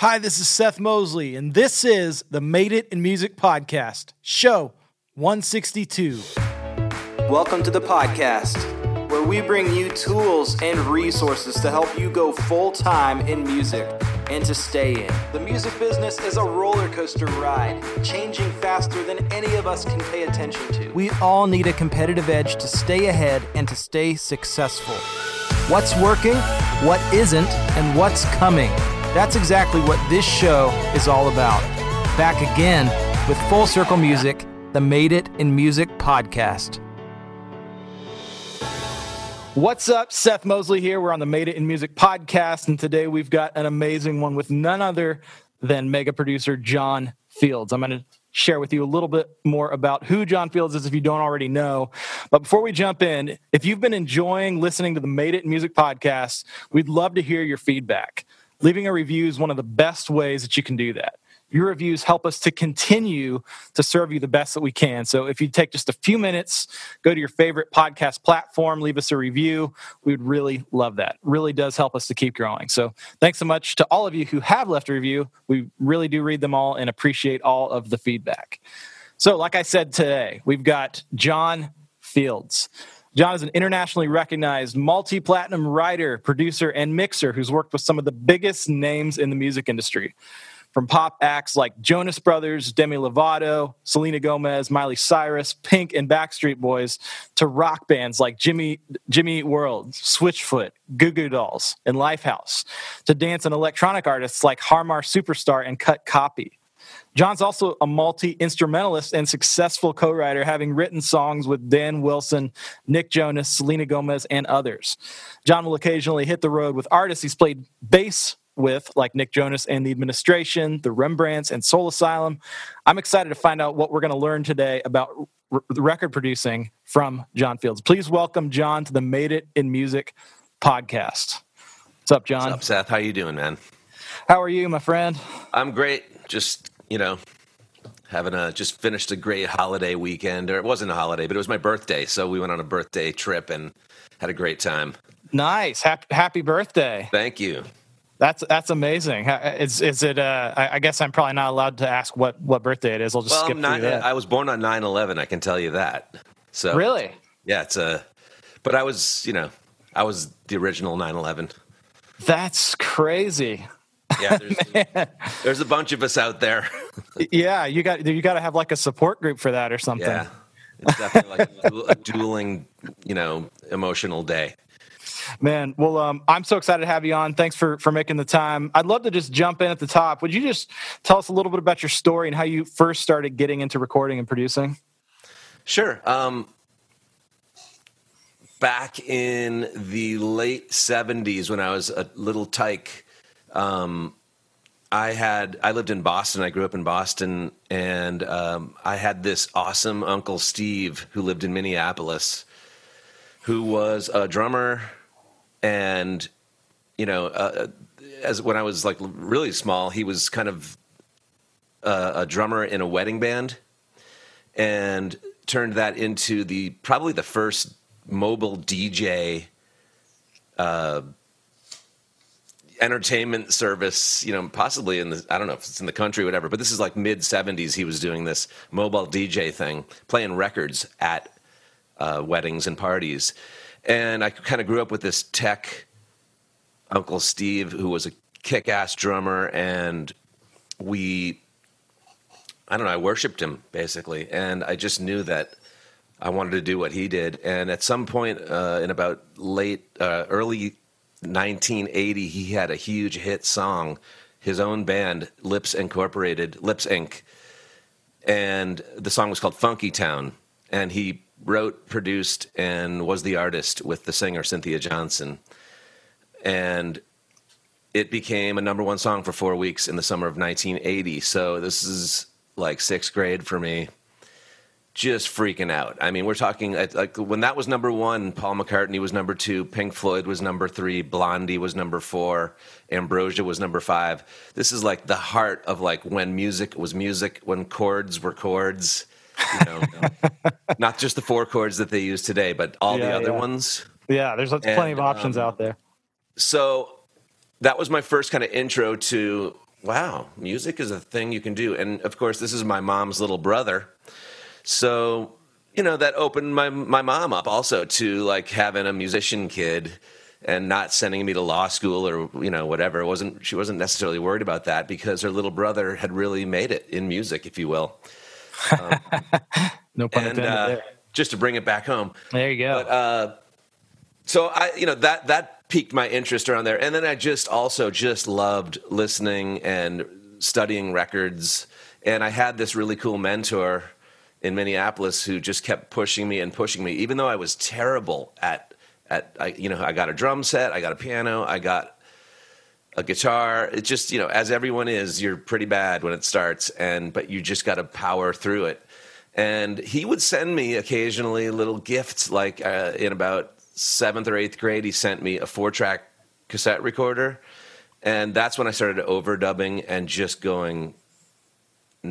Hi, this is Seth Mosley, and this is the Made It in Music podcast, show 162. Welcome to the podcast, where we bring you tools and resources to help you go full time in music and to stay in. The music business is a roller coaster ride, changing faster than any of us can pay attention to. We all need a competitive edge to stay ahead and to stay successful. What's working, what isn't, and what's coming. That's exactly what this show is all about. Back again with Full Circle Music, the Made It in Music podcast. What's up? Seth Mosley here. We're on the Made It in Music podcast, and today we've got an amazing one with none other than mega producer John Fields. I'm going to share with you a little bit more about who John Fields is if you don't already know. But before we jump in, if you've been enjoying listening to the Made It in Music podcast, we'd love to hear your feedback. Leaving a review is one of the best ways that you can do that. Your reviews help us to continue to serve you the best that we can. So if you take just a few minutes, go to your favorite podcast platform, leave us a review. We would really love that. Really does help us to keep growing. So thanks so much to all of you who have left a review. We really do read them all and appreciate all of the feedback. So, like I said today, we've got John Fields. John is an internationally recognized multi platinum writer, producer, and mixer who's worked with some of the biggest names in the music industry. From pop acts like Jonas Brothers, Demi Lovato, Selena Gomez, Miley Cyrus, Pink, and Backstreet Boys, to rock bands like Jimmy, Jimmy World, Switchfoot, Goo Goo Dolls, and Lifehouse, to dance and electronic artists like Harmar Superstar and Cut Copy. John's also a multi instrumentalist and successful co writer, having written songs with Dan Wilson, Nick Jonas, Selena Gomez, and others. John will occasionally hit the road with artists he's played bass with, like Nick Jonas and the Administration, the Rembrandts, and Soul Asylum. I'm excited to find out what we're going to learn today about r- record producing from John Fields. Please welcome John to the Made It in Music podcast. What's up, John? What's up, Seth? How you doing, man? How are you, my friend? I'm great. Just you know, having a just finished a great holiday weekend, or it wasn't a holiday, but it was my birthday, so we went on a birthday trip and had a great time. Nice. Happy, happy birthday. Thank you. That's that's amazing. Is is it? Uh, I, guess I'm probably not allowed to ask what what birthday it is. I'll just well, skip not, that. I was born on 9/11. I can tell you that. So really, yeah, it's a. But I was, you know, I was the original 9/11. That's crazy. Yeah, there's, there's, a bunch of us out there. yeah, you got you got to have like a support group for that or something. Yeah, it's definitely like a, a dueling, you know, emotional day. Man, well, um, I'm so excited to have you on. Thanks for for making the time. I'd love to just jump in at the top. Would you just tell us a little bit about your story and how you first started getting into recording and producing? Sure. Um, back in the late '70s, when I was a little tyke, um, I had I lived in Boston. I grew up in Boston, and um, I had this awesome uncle Steve who lived in Minneapolis, who was a drummer, and you know, uh, as when I was like really small, he was kind of uh, a drummer in a wedding band, and turned that into the probably the first mobile DJ. Uh, entertainment service, you know, possibly in the I don't know if it's in the country or whatever, but this is like mid 70s he was doing this mobile DJ thing, playing records at uh, weddings and parties. And I kind of grew up with this tech Uncle Steve who was a kick-ass drummer and we I don't know, I worshiped him basically and I just knew that I wanted to do what he did. And at some point uh, in about late, uh, early 1980, he had a huge hit song, his own band, Lipps Incorporated, Lipps Inc. And the song was called Funky Town. And he wrote, produced, and was the artist with the singer Cynthia Johnson. And it became a number one song for four weeks in the summer of 1980. So this is like sixth grade for me just freaking out. I mean, we're talking like when that was number one, Paul McCartney was number two, Pink Floyd was number three, Blondie was number four, Ambrosia was number five. This is like the heart of like when music was music, when chords were chords. You know, not just the four chords that they use today, but all yeah, the other yeah. ones. Yeah, there's plenty of options um, out there. So that was my first kind of intro to wow, music is a thing you can do. And of course, this is my mom's little brother. So, you know, that opened my, my mom up also to like having a musician kid and not sending me to law school or, you know, whatever. It wasn't, she wasn't necessarily worried about that because her little brother had really made it in music, if you will. Um, no pun and, intended. uh, just to bring it back home. there you go. But, uh, so I, you know, that that piqued my interest around there, and then I just also just loved listening and studying records, and I had this really cool mentor in Minneapolis who just kept pushing me and pushing me, even though I was terrible at at I, you know I got a drum set, I got a piano, I got a guitar. It just you know as everyone is, you're pretty bad when it starts, and but you just got to power through it. And he would send me occasionally little gifts, like uh, in about seventh or eighth grade, he sent me a four track cassette recorder. And that's when I started overdubbing and just going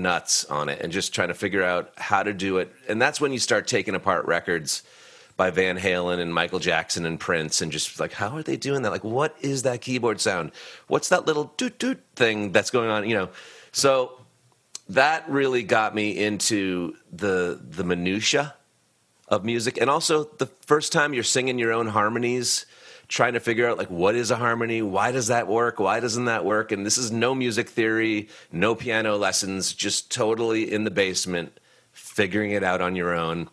nuts on it and just trying to figure out how to do it. And that's when you start taking apart records by Van Halen and Michael Jackson and Prince and just like, how are they doing that? Like, what is that keyboard sound? What's that little doot doot thing that's going on? You know, so that really got me into the the minutia of music and also the first time you're singing your own harmonies trying to figure out like what is a harmony? Why does that work? Why doesn't that work? And this is no music theory no piano lessons just totally in the basement figuring it out on your own.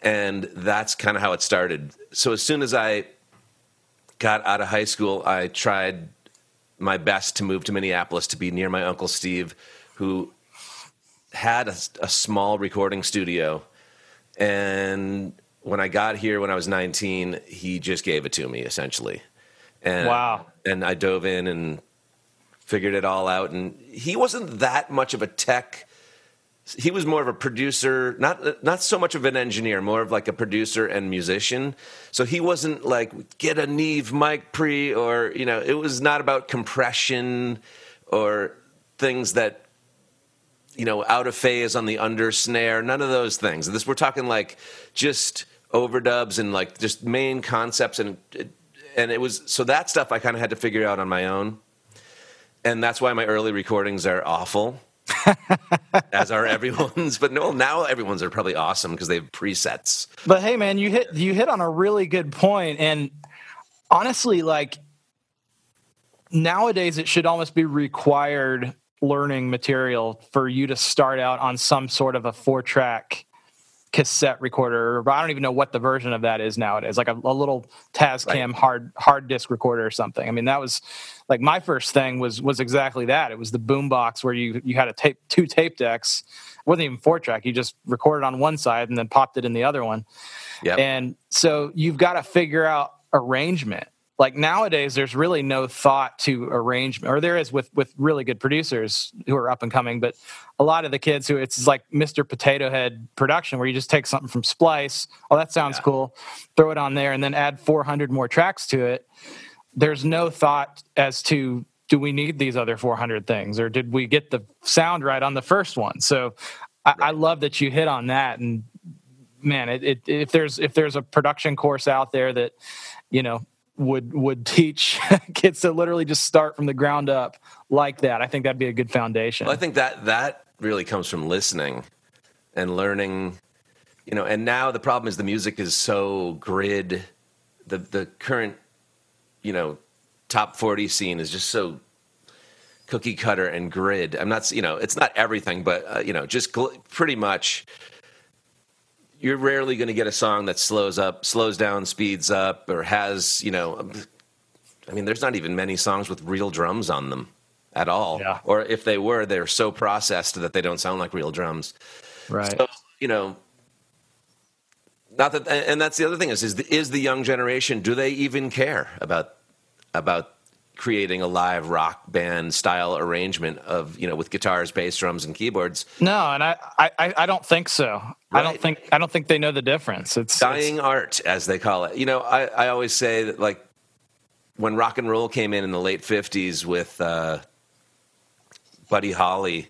And that's kind of how it started. So as soon as i got out of high school i tried my best to move to minneapolis to be near my uncle steve who had a, a small recording studio. And when I got here when I was 19, he just gave it to me essentially. And Wow. And I dove in and figured it all out. And he wasn't that much of a tech. He was more of a producer, not not so much of an engineer, more of like a producer and musician. So he wasn't like get a Neve mic pre or you know, it was not about compression or things that you know, out of phase on the under snare, none of those things. This we're talking like just overdubs and like just main concepts and and it was so that stuff I kind of had to figure out on my own. And that's why my early recordings are awful. as are everyone's, but no, now everyone's are probably awesome because they have presets. But hey, man, you hit you hit on a really good point, and honestly, like nowadays, it should almost be required learning material for you to start out on some sort of a four track cassette recorder. I don't even know what the version of that is nowadays, like a, a little Tascam Right. hard hard disk recorder or something. I mean, that was like my first thing was was exactly that. It was the boombox where you you had a tape two tape decks. It wasn't even four track. You just recorded on one side and then popped it in the other one. Yeah. And so you've got to figure out arrangement. Like nowadays, there's really no thought to arrangement, or there is with with really good producers who are up and coming. But a lot of the kids who it's like Mr. Potato Head production, where you just take something from Splice. Oh, that sounds Yeah. cool. Throw it on there, and then add 400 more tracks to it. There's no thought as to do we need these other 400 things, or did we get the sound right on the first one? So I, I love that you hit on that, and man, it, it, if there's if there's a production course out there that you know would would teach kids to literally just start from the ground up like that, I think that'd be a good foundation. Well, I think that that really comes from listening and learning, you know. And now the problem is the music is so grid. The the current, you know, top forty scene is just so cookie cutter and grid. I'm not, you know, it's not everything, but uh, you know, just gl- pretty much. You're rarely going to get a song that slows up, slows down, speeds up, or has, you know, I mean, there's not even many songs with real drums on them at all. Yeah. Or if they were, they're so processed that they don't sound like real drums. right. So, you know, not that, and that's the other thing is, is the, is the young generation, do they even care about, about creating a live rock band style arrangement of, you know, with guitars, bass, drums, and keyboards? no, and I, I I don't think so. I don't think I don't think they know the difference. It's it's- dying art, as they call it. You know, I, I always say that like when rock and roll came in in the late '50s with uh, Buddy Holly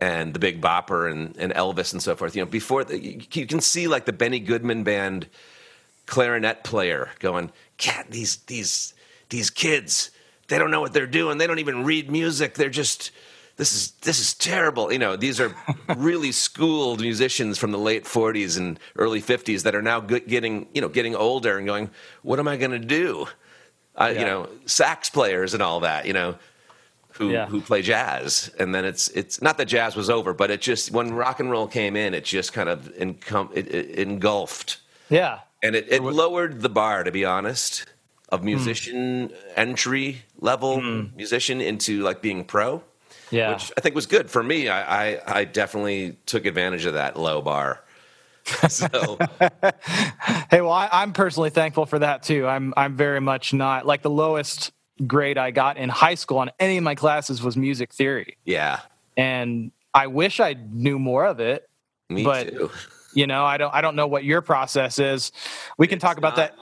and the Big Bopper and, and Elvis and so forth. You know, before the, you, you can see like the Benny Goodman band clarinet player going, "Cat, these these these kids." they don't know what they're doing. They don't even read music. They're just this is this is terrible. You know, these are really schooled musicians from the late 40s and early 50s that are now getting you know getting older and going, what am I going to do? Uh, yeah. You know, sax players and all that. You know, who yeah. who play jazz, and then it's it's not that jazz was over, but it just when rock and roll came in, it just kind of encom- it, it engulfed. Yeah, and it, it lowered the bar, to be honest, of hmm. musician mm. entry level mm. musician into like being pro yeah. which I think was good for me. I, I, I definitely took advantage of that low bar. so, hey, well, I, I'm personally thankful for that too. I'm I'm very much not like the lowest grade I got in high school on any of my classes was music theory. Yeah, and I wish I knew more of it. Me but, too. You know, I don't I don't know what your process is. We can it's talk about not.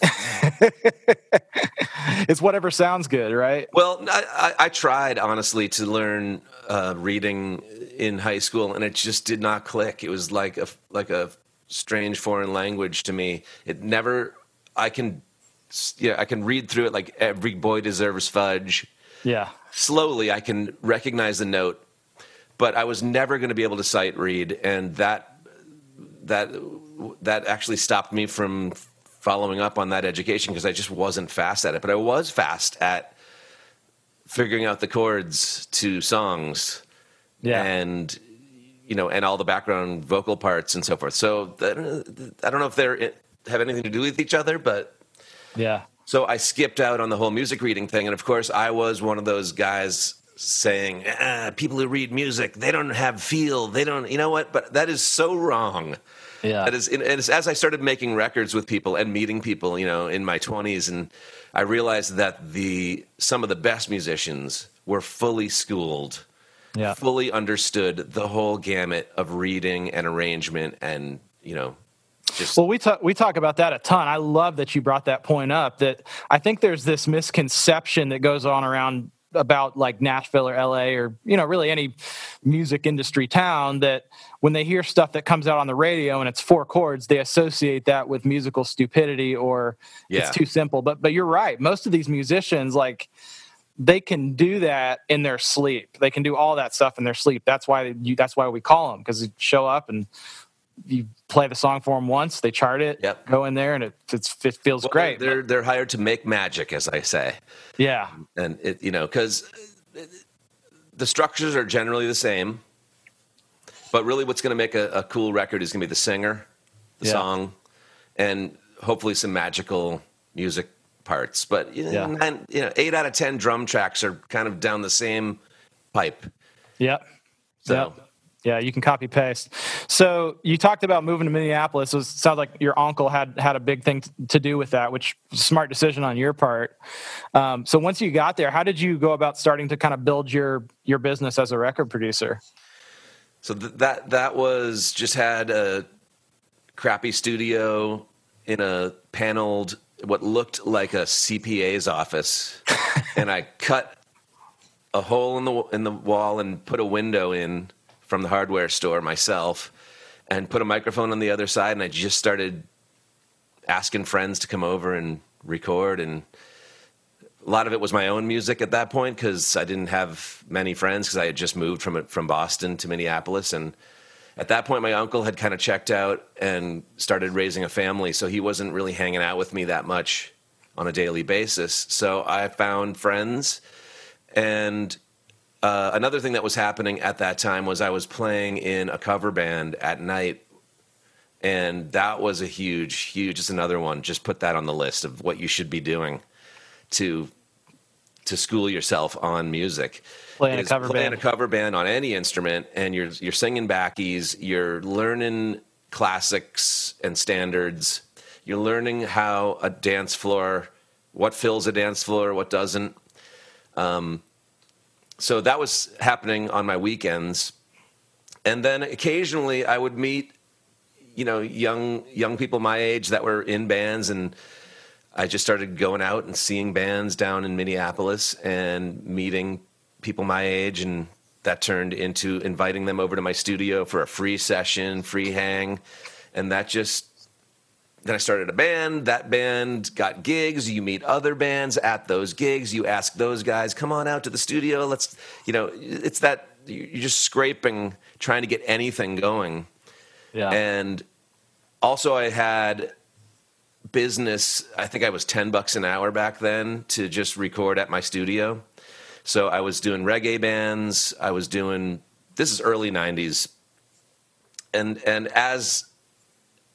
that. it's whatever sounds good, right? Well, I, I, I tried honestly to learn uh, reading in high school, and it just did not click. It was like a like a strange foreign language to me. It never. I can, yeah, I can read through it like every boy deserves fudge. Yeah. Slowly, I can recognize the note, but I was never going to be able to sight read, and that that that actually stopped me from following up on that education because I just wasn't fast at it. But I was fast at figuring out the chords to songs. Yeah. And you know, and all the background vocal parts and so forth. So I don't know if they have anything to do with each other, but yeah. So I skipped out on the whole music reading thing, and of course, I was one of those guys saying, ah, "People who read music, they don't have feel. They don't, you know what?" But that is so wrong. Yeah. That is, and as I started making records with people and meeting people, you know, in my 20s, and I realized that the some of the best musicians were fully schooled, yeah. fully understood the whole gamut of reading and arrangement, and you know, just well, we talk we talk about that a ton. I love that you brought that point up. That I think there's this misconception that goes on around about like Nashville or LA or you know really any music industry town that when they hear stuff that comes out on the radio and it's four chords they associate that with musical stupidity or yeah. it's too simple. But but you're right. Most of these musicians like they can do that in their sleep. They can do all that stuff in their sleep. That's why you that's why we call them because they show up and you play the song for them once, they chart it, yep. go in there, and it it feels well, great. They're they're hired to make magic, as I say. Yeah, and it you know because uh, the structures are generally the same, but really, what's going to make a, a, cool record is going to be the singer, the yeah. song, and hopefully some magical music parts. But you know, yeah. nine, you know, eight out of ten drum tracks are kind of down the same pipe. Yep. So. Yep. Yeah, you can copy paste. So you talked about moving to Minneapolis. It sounds like your uncle had had a big thing to do with that, which smart decision on your part. Um, so once you got there, how did you go about starting to kind of build your your business as a record producer? So th- that that was just had a crappy studio in a paneled what looked like a CPA's office, and I cut a hole in the in the wall and put a window in from the hardware store myself and put a microphone on the other side and I just started asking friends to come over and record and a lot of it was my own music at that point because I didn't have many friends because I had just moved from from Boston to Minneapolis and at that point my uncle had kind of checked out and started raising a family so he wasn't really hanging out with me that much on a daily basis. So I found friends and uh, another thing that was happening at that time was I was playing in a cover band at night, and that was a huge, huge. Just another one. Just put that on the list of what you should be doing to to school yourself on music. Playing a cover playing band. a cover band on any instrument, and you're you're singing backies. You're learning classics and standards. You're learning how a dance floor, what fills a dance floor, what doesn't. Um, so that was happening on my weekends. And then occasionally i would meet you know young young people my age that were in bands and i just started going out and seeing bands down in minneapolis and meeting people my age and that turned into inviting them over to my studio for a free session free hang. And that just then I started a band. That band got gigs. You meet other bands at those gigs. You ask those guys, come on out to the studio. Let's, you know, it's that you're just scraping, trying to get anything going. Yeah. And also, I had business. I think I was 10 bucks an hour back then to just record at my studio. So I was doing reggae bands. I was doing, this is early 90s. And, and as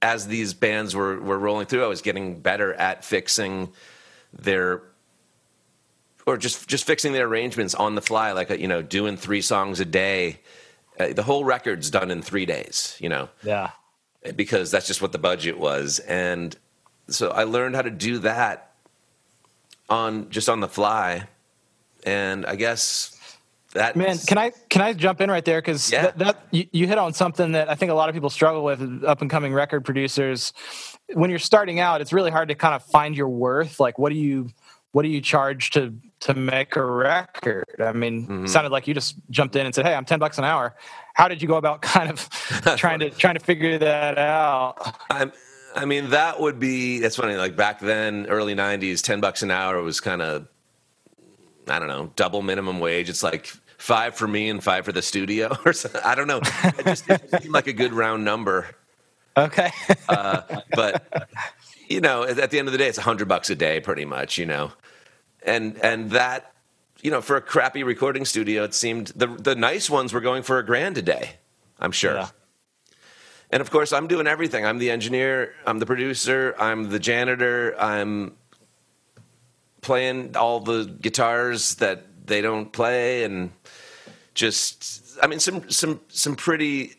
as these bands were, were rolling through, I was getting better at fixing their or just just fixing their arrangements on the fly, like you know, doing three songs a day. Uh, the whole record's done in three days, you know. Yeah. Because that's just what the budget was, and so I learned how to do that on just on the fly, and I guess that man can i can i jump in right there? Because yeah. that, that you, you, hit on something that i think a lot of people struggle with up and coming record producers. When you're starting out it's really hard to kind of find your worth. Like what do you what do you charge to to make a record? I mean mm-hmm. sounded like you just jumped in and said hey i'm 10 bucks an hour. How did you go about kind of trying to trying to figure that out? I'm, i mean that would be that's funny like back then early 90s 10 bucks an hour was kind of I don't know, double minimum wage. It's like five for me and five for the studio or something. I don't know. It just, it seemed like a good round number. Okay. uh, but you know, at the end of the day, it's a hundred bucks a day, pretty much. You know, and and that, you know, for a crappy recording studio, it seemed the the nice ones were going for a grand a day. I'm sure. Yeah. And of course, I'm doing everything. I'm the engineer. I'm the producer. I'm the janitor. I'm playing all the guitars that they don't play and just I mean some some some pretty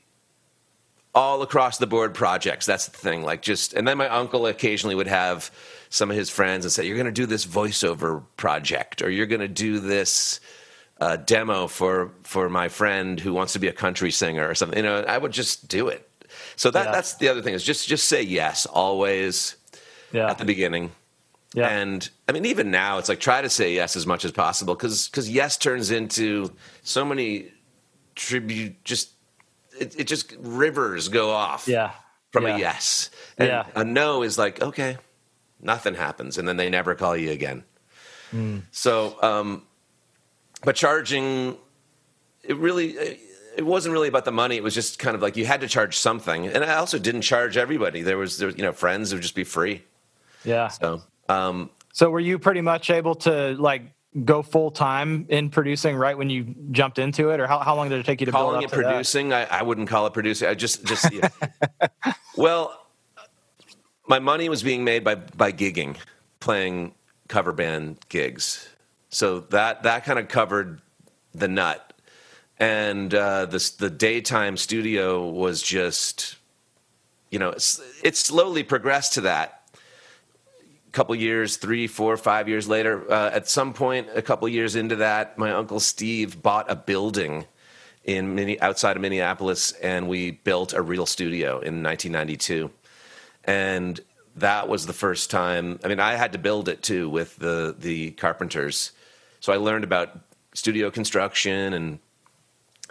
all across the board projects. That's the thing. Like just and then my uncle occasionally would have some of his friends and say, "You're going to do this voiceover project, or you're going to do this uh, demo for for my friend who wants to be a country singer or something." You know, I would just do it. So that yeah. that's the other thing is just just say yes always yeah. at the beginning. Yeah. And I mean, even now, it's like try to say yes as much as possible because because yes turns into so many tribute. Just it, it just rivers go off. Yeah. From yeah. a yes, and yeah. a no is like okay, nothing happens, and then they never call you again. Mm. So, um, but charging, it really. It wasn't really about the money. It was just kind of like you had to charge something, and I also didn't charge everybody. There was, there, you know, friends would just be free. Yeah. So um, so were you pretty much able to like go full time in producing right when you jumped into it, or how, how long did it take you to calling build it producing? I, I, wouldn't call it producing. I just just yeah. well, my money was being made by by gigging, playing cover band gigs. So that that kind of covered the nut, and uh, the the daytime studio was just, you know, it's, it slowly progressed to that couple years, three, four, five years later, uh, at some point, a couple years into that, my uncle Steve bought a building in mini, outside of Minneapolis, and we built a real studio in 1992. And that was the first time. I mean, I had to build it too with the the carpenters, so I learned about studio construction and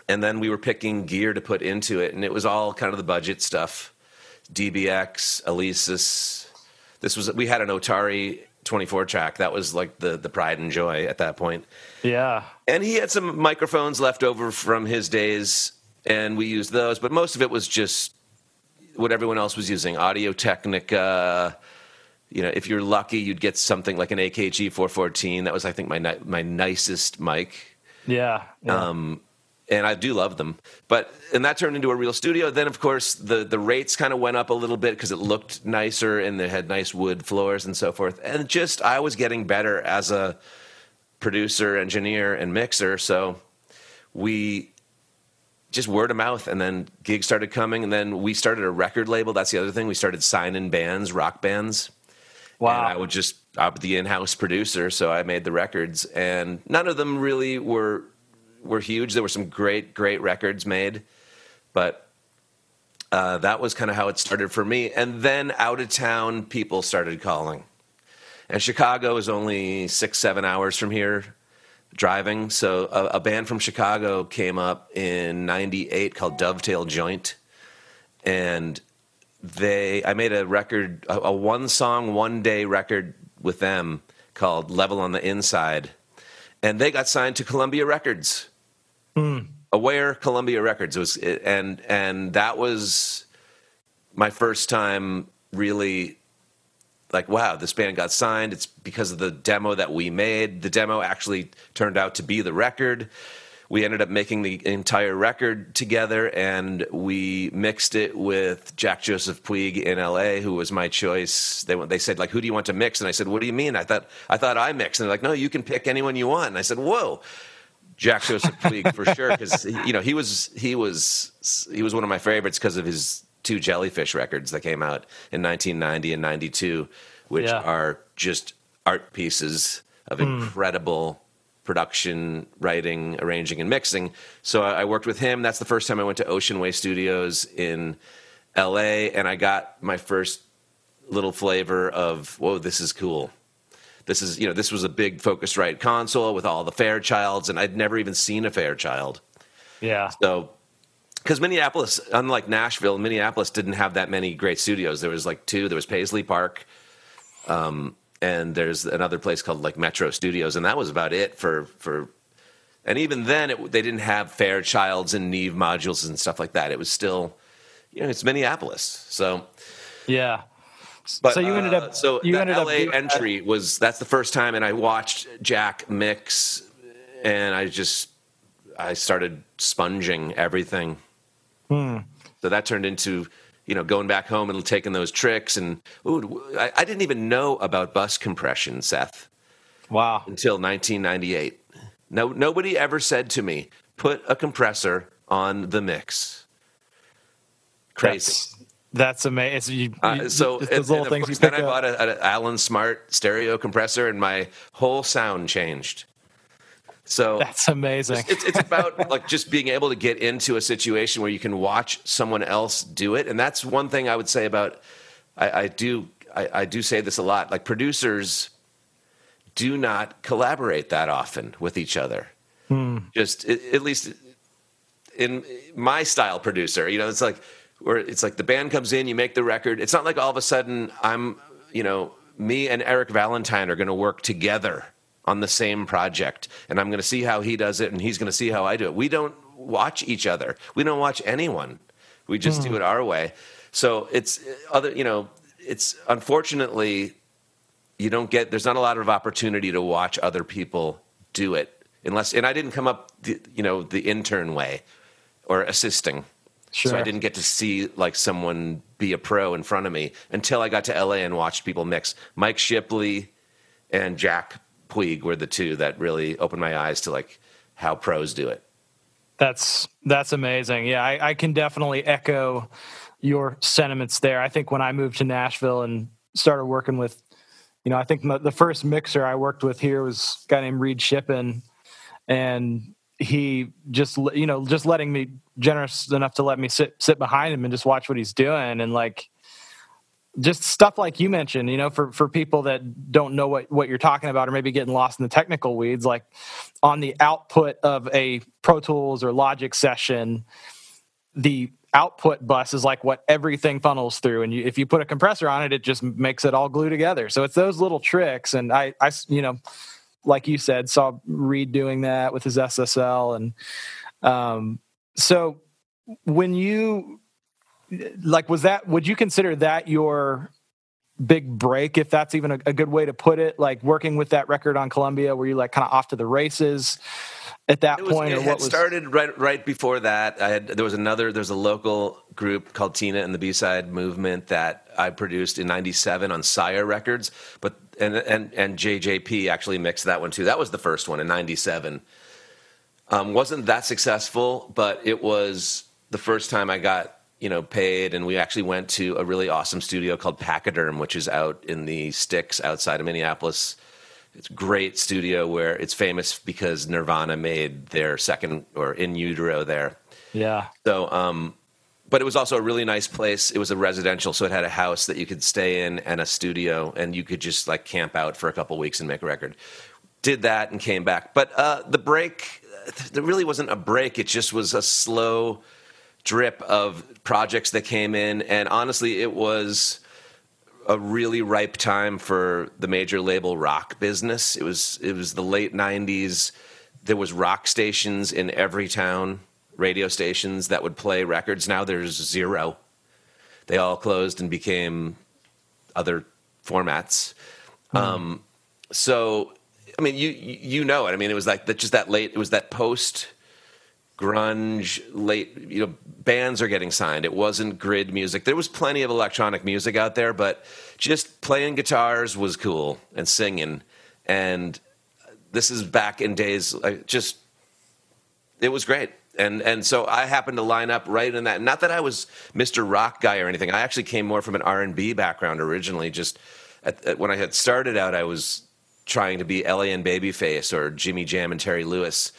and then we were picking gear to put into it, and it was all kind of the budget stuff, DBX, Alesis, this was we had an Otari 24 track. That was like the the pride and joy at that point. Yeah. And he had some microphones left over from his days, and we used those. But most of it was just what everyone else was using: Audio Technica. You know, if you're lucky, you'd get something like an AKG 414. That was, I think, my my nicest mic. Yeah. yeah. Um, and I do love them. But and that turned into a real studio. Then of course the the rates kind of went up a little bit because it looked nicer and they had nice wood floors and so forth. And just I was getting better as a producer, engineer, and mixer. So we just word of mouth, and then gigs started coming, and then we started a record label. That's the other thing. We started signing bands, rock bands. Wow! And I would just I was uh, the in-house producer, so I made the records, and none of them really were were huge. There were some great, great records made, but uh, that was kind of how it started for me. And then out of town people started calling, and Chicago is only six, seven hours from here driving. So a, a band from Chicago came up in '98 called Dovetail Joint, and they I made a record, a, a one song, one day record with them called Level on the Inside, and they got signed to Columbia Records. Hmm. Aware Columbia Records it was, and and that was my first time really like wow this band got signed. It's because of the demo that we made. The demo actually turned out to be the record we ended up making the entire record together and we mixed it with Jack Joseph Puig in LA who was my choice. They they said like who do you want to mix? And I said what do you mean? I thought I thought I mixed. And they're like no you can pick anyone you want. And I said whoa Jack Joseph Puig for sure. Because you know he was he was he was one of my favorites because of his two Jellyfish records that came out in 1990 and 92, which Yeah. are just art pieces of hmm. incredible production, writing, arranging, and mixing. So I worked with him. That's the first time I went to Ocean Way Studios in L.A. and I got my first little flavor of whoa, this is cool. This is you know this was a big Focusrite console with all the Fairchilds, and I'd never even seen a Fairchild. Yeah. So, because Minneapolis, unlike Nashville, Minneapolis didn't have that many great studios. There was like two. There was Paisley Park, um, and there's another place called like Metro Studios, and that was about it for for. And even then, it, they didn't have Fairchilds and Neve modules and stuff like that. It was still, you know, it's Minneapolis. So, Yeah. but so you ended uh, up so you the ended LA up that- entry was that's the first time, and I watched Jack mix, and I just I started sponging everything. Hmm. So that turned into you know going back home and taking those tricks, and ooh, I, I didn't even know about bus compression, Seth, Wow. until 1998. No, nobody ever said to me, "Put a compressor on the mix." Crazy. That's, that's amazing. You, Uh, so and, those little and of things course, then I bought an Allen Smart stereo compressor, and my whole sound changed. So That's amazing. it's it's about like just being able to get into a situation where you can watch someone else do it, and that's one thing I would say about. I, I do I, I do say this a lot. Like producers do not collaborate that often with each other. Hmm. Just at at least in my style producer, you know, it's like where it's like the band comes in, you make the record. It's not like all of a sudden I'm, you know, me and Eric Valentine are going to work together on the same project, and I'm going to see how he does it, and he's going to see how I do it. We don't watch each other. We don't watch anyone. We just do hmm. it our way. So it's uh, other, you know, it's unfortunately you don't get there's not a lot of opportunity to watch other people do it unless and I didn't come up the, you know the intern way or assisting. Sure. So I didn't get to see like someone be a pro in front of me until I got to LA and watched people mix. Mike Shipley and Jack Puig were the two that really opened my eyes to like how pros do it. That's that's amazing. Yeah, I, I can definitely echo your sentiments there. I think when I moved to Nashville and started working with, you know, I think the, first mixer I worked with here was a guy named Reed Shippen, and he just you know just letting me generous enough to let me sit sit behind him and just watch what he's doing and like just stuff like you mentioned you know for for people that don't know what what you're talking about or maybe getting lost in the technical weeds like on the output of a pro tools or logic session the output bus is like what everything funnels through. And you, if you put a compressor on it it just makes it all glue together. So it's those little tricks. And i i you know like you said saw reed doing that with his ssl and um so when you like was that would you consider that your big break if that's even a, a good way to put it like working with that record on columbia were you like kind of off to the races at that was, point it or what was started right right before that. I had there was another there's a local group called Tina and the B Side Movement that I produced in '97 on Sire Records, but and and and JJP actually mixed that one too. That was the first one in '97. Um, wasn't that successful, but it was the first time I got you know paid, and we actually went to a really awesome studio called Pachyderm, which is out in the sticks outside of Minneapolis. It's a great studio where it's famous because Nirvana made their second or in utero there. yeah So, um, but it was also a really nice place. It was a residential, so it had a house that you could stay in and a studio, and you could just like camp out for a couple weeks and make a record. Did that and came back. But uh, the break, there really wasn't a break. It just was a slow drip of projects that came in, and honestly, it was a really ripe time for the major label rock business. It was it was the late '90s. There was rock stations in every town, radio stations that would play records. Now there's zero. They all closed and became other formats. Mm. Um, so, I mean, you you know it. I mean, it was like that. Just that late. It was that post grunge late you know bands are getting signed. It wasn't grid music. There was plenty of electronic music out there but just playing guitars was cool and singing. And this is back in days I just it was great. And and so i happened to line up right in that not that i was mr rock guy or anything. I actually came more from an r&b background originally. Just at, at, when i had started out i was trying to be L.A. and Babyface or Jimmy Jam and Terry Lewis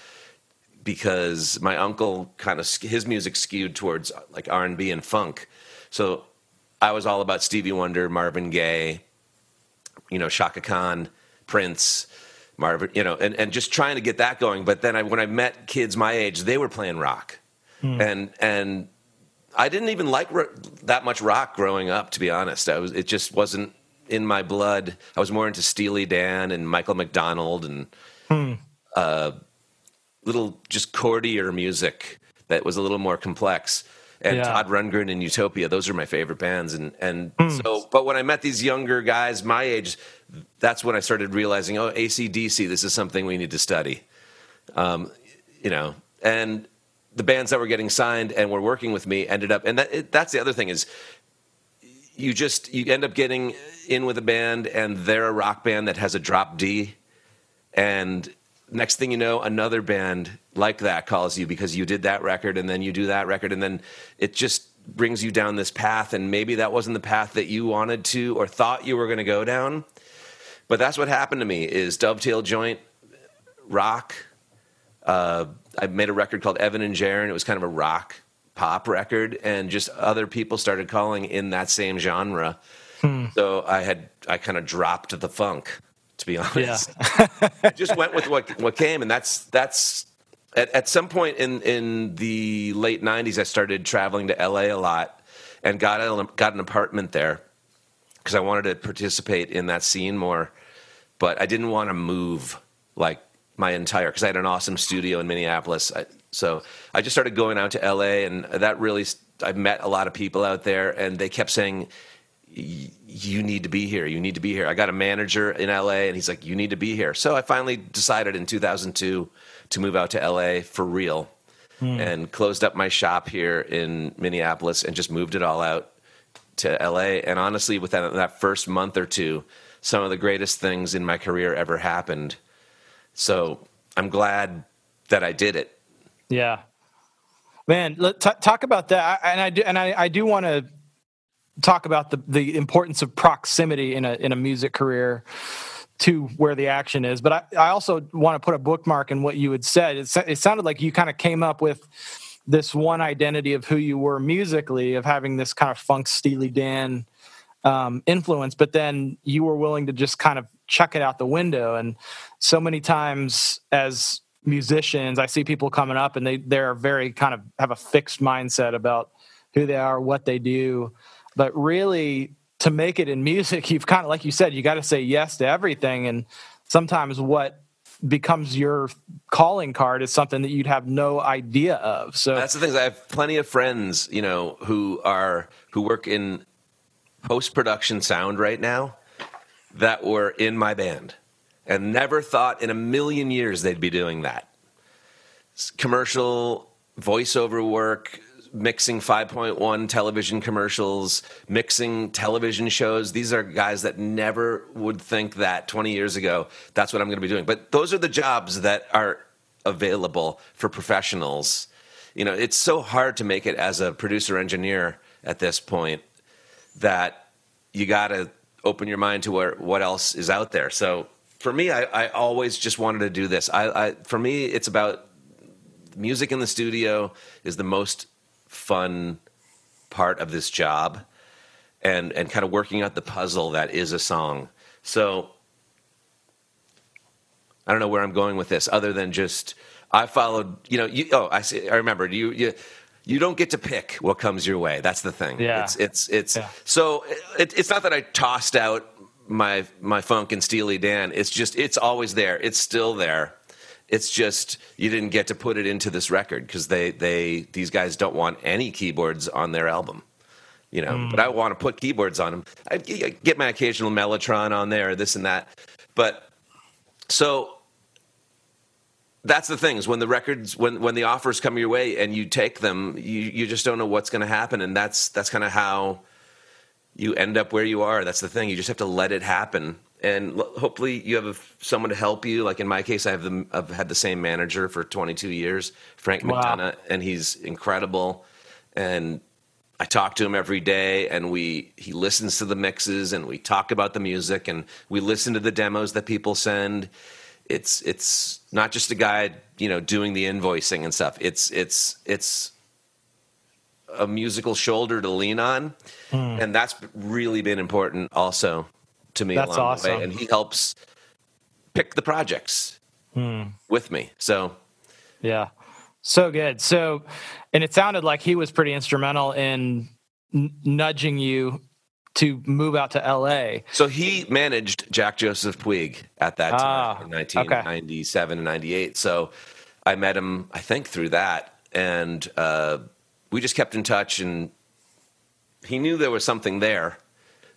because my uncle kind of his music skewed towards like R&B and funk. So I was all about Stevie Wonder, Marvin Gaye, you know, Chaka Khan, Prince, Marvin, you know, and, and just trying to get that going. But then I, when I met kids my age, they were playing rock. Hmm. And and I didn't even like ro- that much rock growing up, to be honest. I was it just wasn't in my blood. I was more into Steely Dan and Michael McDonald and hmm. uh, little just chordier music that was a little more complex. And yeah. Todd Rundgren and Utopia, those are my favorite bands. And and mm. so, but when I met these younger guys my age, that's when I started realizing, oh, ACDC, this is something we need to study. Um, you know, and the bands that were getting signed and were working with me ended up, and that, it, that's the other thing is, you just you end up getting in with a band and they're a rock band that has a drop D, and next thing you know, another band like that calls you because you did that record and then you do that record and then it just brings you down this path and maybe that wasn't the path that you wanted to or thought you were going to go down. But that's what happened to me is Dovetail Joint rock. Uh, I made a record called Evan and Jaron. It was kind of a rock pop record and just other people started calling in that same genre. Hmm. So I had I kind of dropped the funk to be honest. Yeah. just went with what what came, and that's that's at, at some point in in the late '90s, I started traveling to LA a lot and got a, got an apartment there because I wanted to participate in that scene more, but I didn't want to move like my entire because I had an awesome studio in Minneapolis. I, so I just started going out to LA, and that really I met a lot of people out there, and they kept saying you need to be here. You need to be here. I got a manager in LA and he's like, you need to be here. So I finally decided in 2002 to move out to LA for real hmm. and closed up my shop here in Minneapolis and just moved it all out to LA. And honestly, within that first month or two, some of the greatest things in my career ever happened. So I'm glad that I did it. Yeah. Man, let, t- talk about that. And I do, and I, I do want to talk about the the importance of proximity in a in a music career to where the action is. But I, I also want to put a bookmark in what you had said. It, it sounded like you kind of came up with this one identity of who you were musically, of having this kind of funk Steely Dan um, influence, but then you were willing to just kind of chuck it out the window. And so many times as musicians, I see people coming up and they they're very kind of have a fixed mindset about who they are, what they do but really to make it in music you've kind of like you said you got to say yes to everything and sometimes what becomes your calling card is something that you'd have no idea of. So that's the thing i have plenty of friends you know who are who work in post-production sound right now that were in my band and never thought in a million years they'd be doing that. Commercial voiceover work mixing 5.1 television commercials, mixing television shows. These are guys that never would think that 20 years ago, that's what I'm going to be doing. But those are the jobs that are available for professionals. You know, it's so hard to make it as a producer engineer at this point that you got to open your mind to where, what else is out there. So for me, I, I always just wanted to do this. I, I, for me, it's about music in the studio is the most fun part of this job and and kind of working out the puzzle that is a song. So I don't know where I'm going with this other than just I followed, you know, you oh, I see I remember you you you don't get to pick what comes your way. That's the thing. Yeah. It's it's it's Yeah. so it, it's not that I tossed out my my funk and Steely Dan. It's just it's always there. It's still there. It's just you didn't get to put it into this record because they they these guys don't want any keyboards on their album. You know, but I mm. want to put keyboards on them. I, I get my occasional Mellotron on there, this and that. But so that's the thing is when the records when when the offers come your way and you take them you you just don't know what's going to happen and that's that's kind of how you end up where you are that's the thing you just have to let it happen and l- hopefully you have a, someone to help you like in my case i have the i've had the same manager for 22 years frank Wow. mcdonough and he's incredible and I talk to him every day, and we he listens to the mixes, and we talk about the music, and we listen to the demos that people send. It's it's not just a guy, you know, doing the invoicing and stuff. It's it's it's a musical shoulder to lean on, hmm. and that's really been important also to me. That's along the awesome. way. And he helps pick the projects Hmm. with me. So Yeah. So good. So, and it sounded like he was pretty instrumental in n- nudging you to move out to LA. So he managed Jack Joseph Puig at that Ah, time in 1997 and 98. So I met him, I think, through that. And uh, we just kept in touch, and he knew there was something there.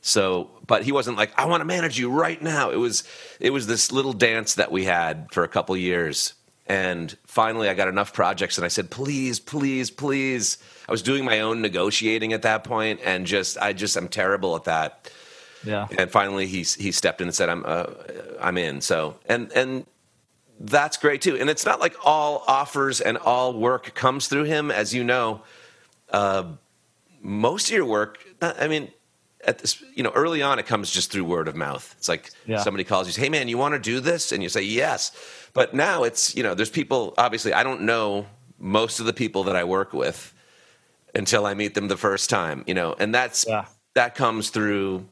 So, but he wasn't like, I want to manage you right now. It was, it was this little dance that we had for a couple years. And finally, I got enough projects, and I said, please, please, please. I was doing my own negotiating at that point, and just, I just, I'm terrible at that Yeah. and finally he he stepped in and said I'm uh, I'm in so and and that's great too and it's not like all offers and all work comes through him as you know uh, most of your work I mean at this you know early on it comes just through word of mouth it's like Yeah. somebody calls you hey man you want to do this and you say yes but now it's you know there's people obviously I don't know most of the people that I work with until I meet them the first time you know and that's Yeah. that comes through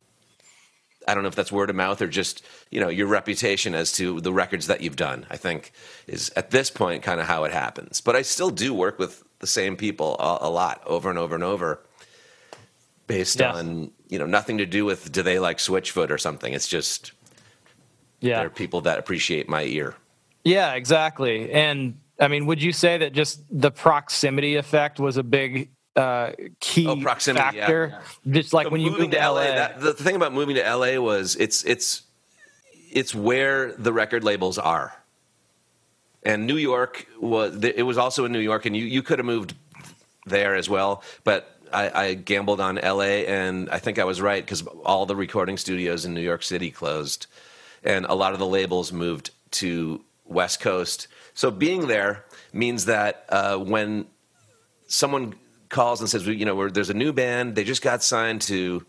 I don't know if that's word of mouth or just you know your reputation as to the records that you've done. I think is at this point kind of how it happens. But I still do work with the same people a, a lot over and over and over, based on you know nothing to do with do they like Switchfoot or something. It's just Yeah. they're people that appreciate my ear. Yeah, exactly. And I mean, would you say that just the proximity effect was a big uh, key Oh, proximity, yeah. factor? Just like So when you moved to LA. that, the thing about moving to LA was it's it's it's where the record labels are. And New York was it was also in New York, and you you could have moved there as well, but. I, I gambled on LA, and I think I was right because all the recording studios in New York City closed, and a lot of the labels moved to West Coast. So being there means that uh, when someone calls and says, you know, there's a new band, they just got signed to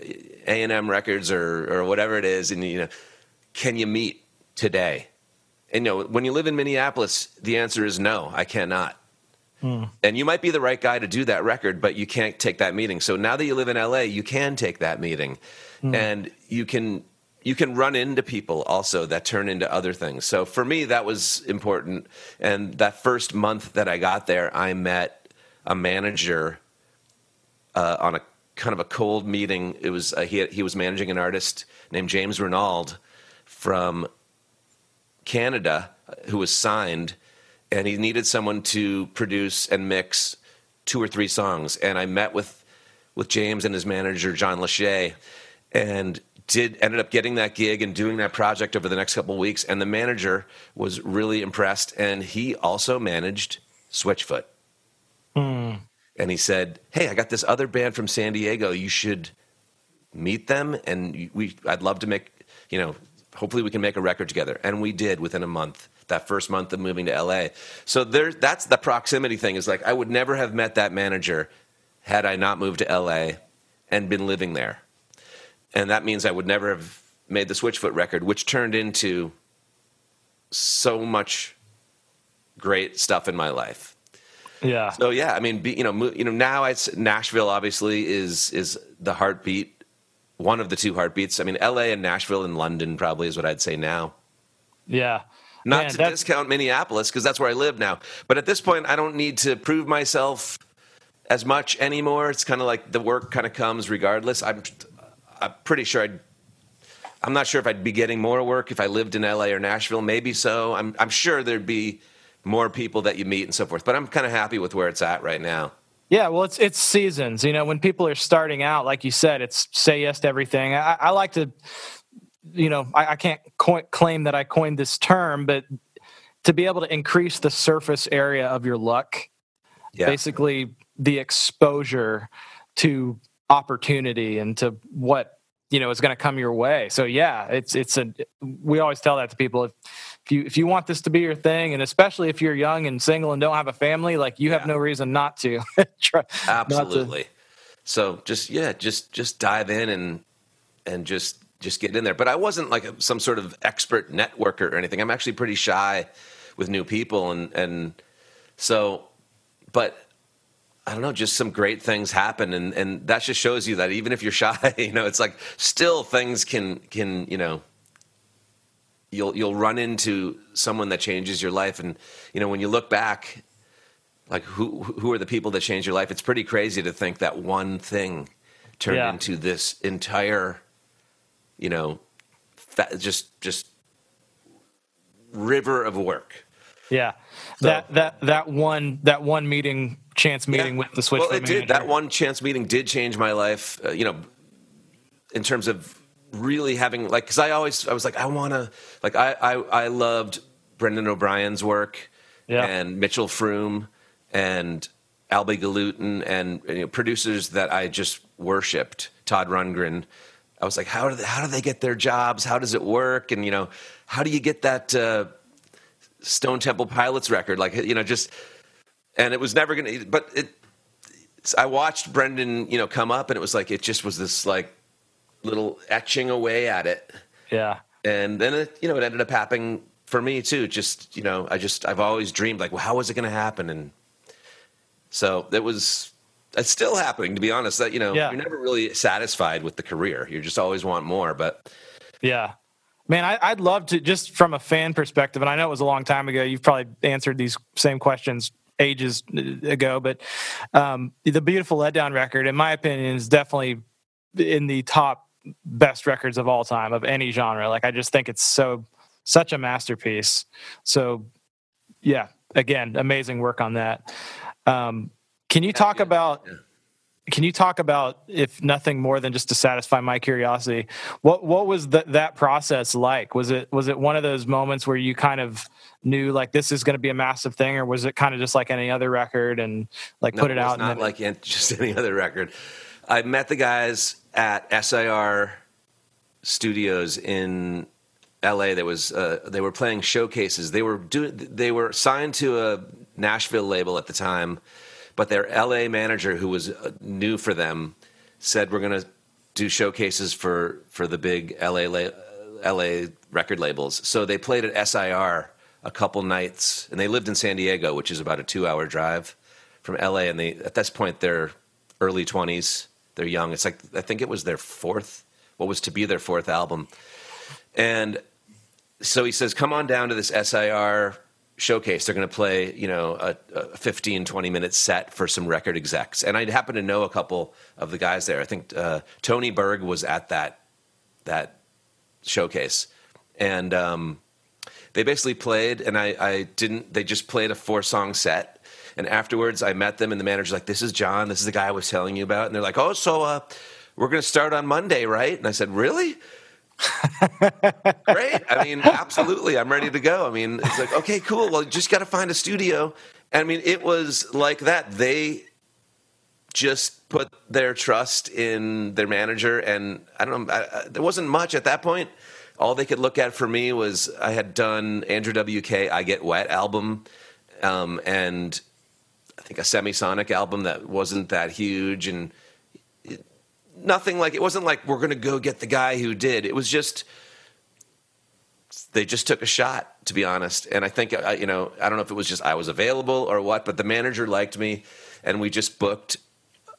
A and M Records or or whatever it is, and you know, can you meet today? And you know, when you live in Minneapolis, the answer is no, I cannot. And you might be the right guy to do that record, but you can't take that meeting. So now that you live in LA, you can take that meeting, and you can you can run into people also that turn into other things. So for me, that was important. And that first month that I got there, I met a manager uh, on a kind of a cold meeting. It was uh, he had, he was managing an artist named James Renald from Canada who was signed, and he needed someone to produce and mix two or three songs. And I met with with James and his manager John Lachey, and did ended up getting that gig and doing that project over the next couple of weeks. And the manager was really impressed, and he also managed Switchfoot. Hmm. And he said, "Hey, I got this other band from San Diego. You should meet them, and we I'd love to make you know." Hopefully, we can make a record together, and we did within a month. That first month of moving to LA, so there. That's the proximity thing. Is like I would never have met that manager had I not moved to LA and been living there, and that means I would never have made the Switchfoot record, which turned into so much great stuff in my life. yeah. So yeah, I mean, be, you know, mo- you know, now it's Nashville. Obviously, is is the heartbeat, one of the two heartbeats. I mean, L.A. and Nashville and London probably is what I'd say now. Yeah. Not Man, to that's- discount Minneapolis because that's where I live now. But at this point, I don't need to prove myself as much anymore. It's kind of like the work kind of comes regardless. I'm, I'm pretty sure I'd. I'm not sure if I'd be getting more work if I lived in LA or Nashville. Maybe so. I'm, I'm sure there'd be more people that you meet and so forth. But I'm kind of happy with where it's at right now. Yeah, well, it's it's seasons. You know, when people are starting out, like you said, it's say yes to everything. I, I like to, you know, I, I can't co- claim that I coined this term, but to be able to increase the surface area of your luck, Yeah. basically the exposure to opportunity and to what you know is going to come your way. So yeah, it's it's a. We always tell that to people if. If you, if you want this to be your thing, and especially if you're young and single and don't have a family, like you have no reason not to. Try, not to- Absolutely. So just yeah, just just dive in and and just just get in there. But I wasn't like a, some sort of expert networker or anything. I'm actually pretty shy with new people and and so but I don't know, just some great things happen and and that just shows you that even if you're shy, you know, it's like still things can can, you know, you'll you'll run into someone that changes your life and you know, when you look back like who who are the people that changed your life? It's pretty crazy to think that one thing turned Yeah. into this entire, you know, fa- just just river of work. Yeah, So- that that that one that one meeting, chance meeting Yeah. with the switch. Well, it did. That one chance meeting did change my life. Uh, you know, in terms of really having like, because I always I was like, I want to like I, I I loved Brendan O'Brien's work Yeah. and Mitchell Froom and Albhy Galuten and you know, producers that I just worshipped. Todd Rundgren. I was like, how do they, how do they get their jobs? How does it work? And you know, how do you get that uh, Stone Temple Pilots record? Like you know, just and it was never gonna. But it, I watched Brendan, you know, come up, and it was like it just was this like little etching away at it, Yeah, and then it, you know, it ended up happening for me too. Just you know, I just I've always dreamed like, well, how was it going to happen? And so it was. It's still happening, to be honest. That you know, Yeah. you're never really satisfied with the career. You just always want more. But yeah. Man, I, I'd love to just from a fan perspective, and I know it was a long time ago. You've probably answered these same questions ages ago, but um, the beautiful letdown record, in my opinion, is definitely in the top best records of all time of any genre. Like I just think it's so such a masterpiece. So yeah, again, amazing work on that. Um, can you talk about yeah. can you talk about if nothing more than just to satisfy my curiosity what what was that that process like was it was it one of those moments where you kind of knew like this is going to be a massive thing or was it kind of just like any other record and like No, put it, was out Not and then like just any other record. I met the guys at SIR Studios in L.A. There was uh, they were playing showcases. They were doing. They were signed to a Nashville label at the time, but their L.A. manager, who was uh, new for them, said we're going to do showcases for for the big L.A. La- record labels. So they played at SIR a couple nights, and they lived in San Diego, which is about a two-hour drive from LA, and they at this point they're early twenties. They're young. It's like I think it was their fourth, what was to be their fourth album, and so he says, "Come on down to this SIR showcase. They're going to play, you know, a, a 15, 20 minute set for some record execs." And I happen to know a couple of the guys there. I think uh, Tony Berg was at that that showcase, and um, they basically played and I, I didn't they just played a four song set and afterwards i met them and the manager's like this is john this is the guy i was telling you about and they're like oh so uh, we're going to start on monday right and i said really great. I mean absolutely. I'm ready to go. I mean it's like okay cool. Well you just got to find a studio. I mean it was like that. They just put their trust in their manager. And i don't know I, I, there wasn't much at that point. All they could look at for me was i had done andrew wk i get wet album. Um, and i think a semisonic album that wasn't that huge. And nothing like it wasn't like we're going to go get the guy who did it was just they just took a shot to be honest and i think you know i don't know if it was just i was available or what but the manager liked me and we just booked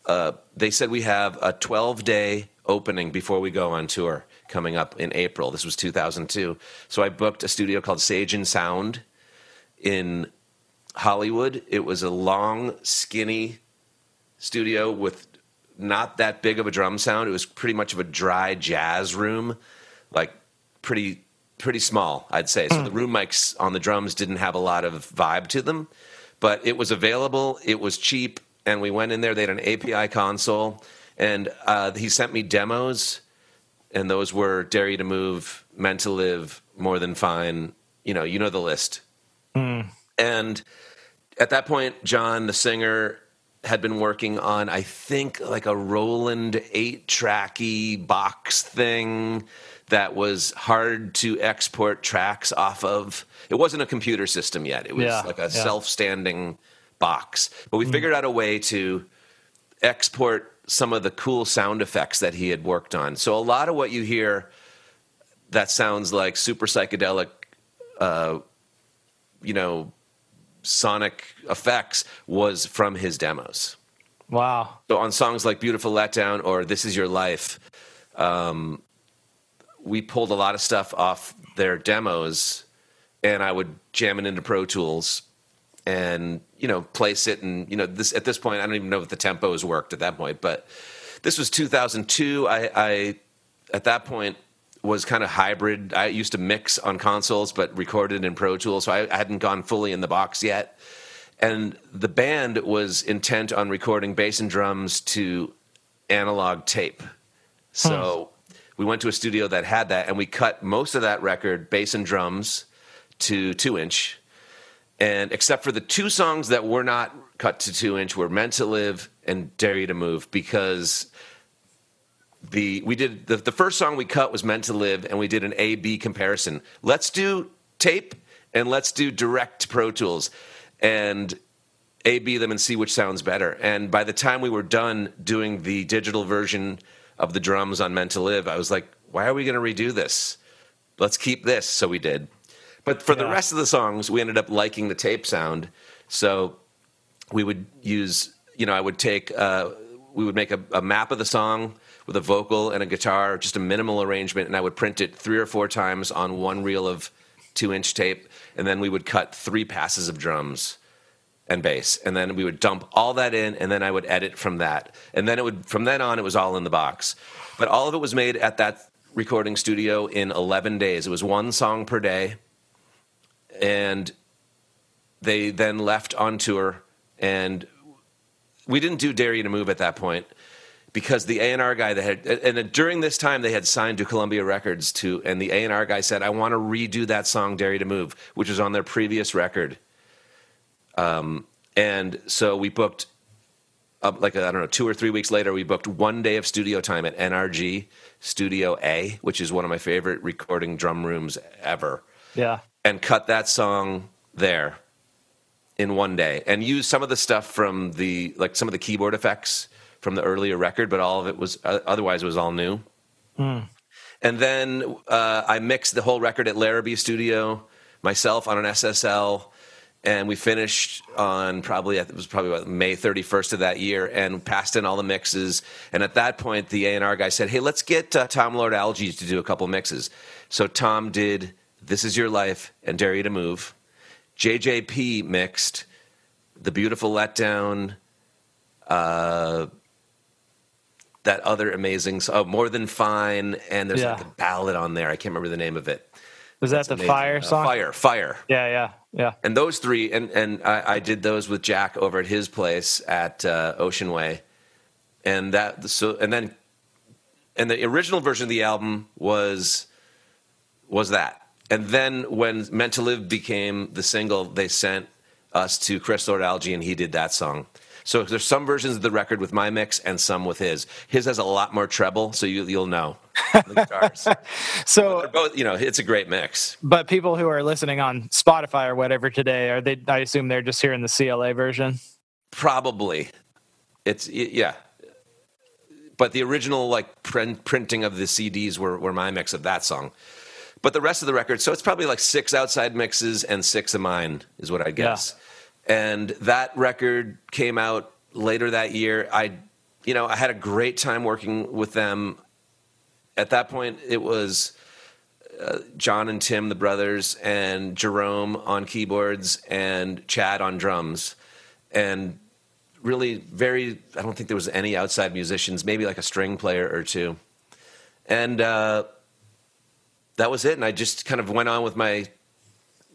uh, they said we have a 12 day opening before we go on tour coming up in April. This was 2002. So I booked a studio called Sage and Sound in Hollywood. It was a long, skinny studio with not that big of a drum sound. It was pretty much of a dry jazz room, like pretty pretty small, I'd say. So the room mics on the drums didn't have a lot of vibe to them, but it was available. It was cheap, and we went in there. They had an API console, and uh, he sent me demos, and those were "Dare You to Move," "Meant to Live," "More Than Fine." You know, you know the list. And at that point, John, the singer, had been working on, I think, like a Roland eight tracky box thing that was hard to export tracks off of. It wasn't a computer system yet. It was Yeah, like a yeah. self standing box. But we figured out a way to export some of the cool sound effects that he had worked on. So a lot of what you hear that sounds like super psychedelic, uh, you know, sonic effects was from his demos. Wow. So on songs like "Beautiful Letdown" or "This Is Your Life," um, we pulled a lot of stuff off their demos, and I would jam it into Pro Tools, and you know, place it. And you know, this at this point, I don't even know if the tempos worked at that point, but this was 2002. I, I at that point was kind of hybrid. I used to mix on consoles, but recorded in Pro Tools, so I, I hadn't gone fully in the box yet and the band was intent on recording bass and drums to analog tape. Hmm. So we went to a studio that had that, and we cut most of that record, bass and drums, to two inch. And except for the two songs that were not cut to two inch, were "Meant to Live" and "Dare You to Move," because the we did the, the first song we cut was meant to live and we did an a b comparison. Let's do tape and let's do direct pro tools and a b them and see which sounds better. And by the time we were done doing the digital version of the drums on meant to live i was like why are we going to redo this? Let's keep this. So we did. But for the rest of the songs we ended up liking the tape sound. So we would use you know i would take uh, we would make a, a map of the song with a vocal and a guitar just a minimal arrangement and i would print it three or four times on one reel of two inch tape and then we would cut three passes of drums and bass and then we would dump all that in and then i would edit from that. And then it would from then on it was all in the box. But all of it was made at that recording studio in 11 days. It was one song per day. And they then left on tour and we didn't do dare you to move at that point because the A&R guy that had and during this time they had signed to Columbia Records to and the A&R guy said I want to redo that song You to Move which was on their previous record. Um, and so we booked uh, like I don't know two or three weeks later we booked one day of studio time at NRG Studio A which is one of my favorite recording drum rooms ever. Yeah. and cut that song there in one day and use some of the stuff from the like some of the keyboard effects from the earlier record but all of it was uh, otherwise it was all new. And then uh, i mixed the whole record at larrabee studio myself on an ssl and we finished on probably it was probably about may 31st of that year and passed in all the mixes. And at that point the a&r guy said hey let's get uh, tom lord alge to do a couple mixes. So tom did this is your life and dare you to move. Jjp mixed the beautiful letdown uh, that other amazing s- oh more than fine and there's Yeah. like a ballad on there i can't remember the name of it Was that the Amazing. fire Uh, song? fire fire Yeah, yeah, yeah. and those three and and I, I did those with Jack over at his place at uh, Ocean Way, and that so and then and the original version of the album was was that, and then when Meant to Live became the single, they sent us to Chris Lord Alge, and he did that song. So there's some versions of the record with my mix and some with his. His has a lot more treble, so you, you'll know. So, They're both, you know, it's a great mix. but people who are listening on Spotify or whatever today, are they? I assume they're just hearing the CLA version. Probably. It's yeah. But the original like print, printing of the CDs were, were my mix of that song. But the rest of the record, so it's probably like six outside mixes and six of mine is what I guess. And that record came out later that year. I you know, I had a great time working with them. at that point, it was uh, John and Tim, the brothers, and Jerome on keyboards, and Chad on drums, and really very. I don't think there was any outside musicians. Maybe like a string player or two, and uh, that was it. And I just kind of went on with my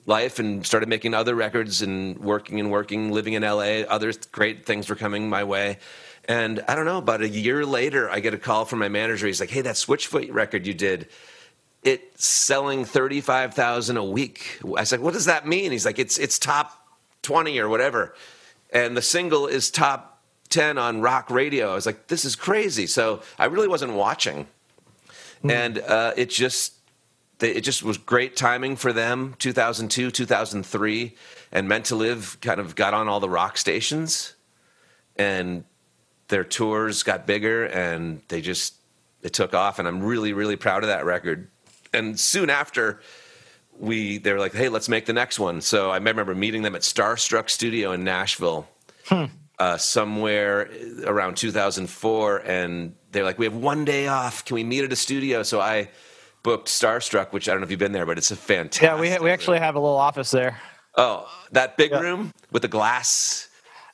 life and started making other records and working and working, living in LA. Other great things were coming my way. And I don't know, about a year later, I get a call from my manager. He's like, hey, that Switchfoot record you did, it's selling 35,000 a week. I said, what does that mean? He's like, it's, it's top 20 or whatever. And the single is top 10 on rock radio. I was like, this is crazy. So I really wasn't watching. Mm. And uh, it just, it just was great timing for them 2002 2003 and meant to live kind of got on all the rock stations and their tours got bigger and they just it took off and i'm really really proud of that record. And soon after we they were like hey let's make the next one. So i remember meeting them at starstruck studio in nashville hmm. uh, somewhere around 2004 and they're like we have one day off. Can we meet at a studio? So i booked starstruck which i don't know if you've been there but it's a fantastic yeah we, we actually have a little office there oh that big yeah. room with the glass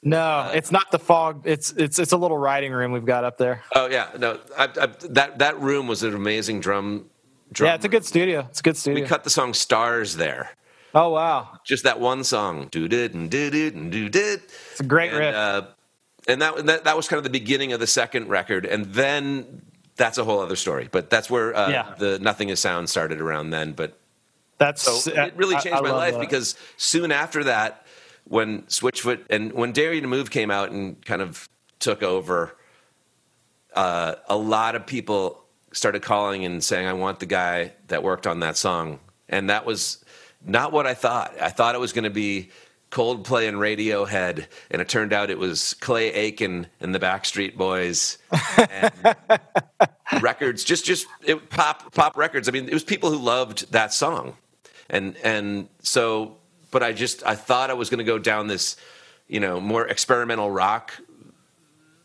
no, uh, it's not the fog. It's it's it's a little writing room we've got up there. Oh yeah, no, I, I, that that room was an amazing drum. drum yeah, it's a good studio. It's a good studio. We cut the song "Stars" there. Oh wow! Just that one song, do did and do did and do did. It's a great and, riff. Uh, and that, that that was kind of the beginning of the second record, and then that's a whole other story. But that's where uh, yeah. the Nothing Is Sound started around then. But that's so it really changed I, I my life that. because soon after that when Switchfoot and when Dare You to Move came out and kind of took over, uh, a lot of people started calling and saying, "I want the guy that worked on that song," and that was not what I thought. I thought it was going to be Coldplay and Radiohead, and it turned out it was Clay Aiken and the Backstreet Boys. And records, just just it, pop pop records. I mean, it was people who loved that song, and and so but I just I thought I was going to go down this, you know, more experimental rock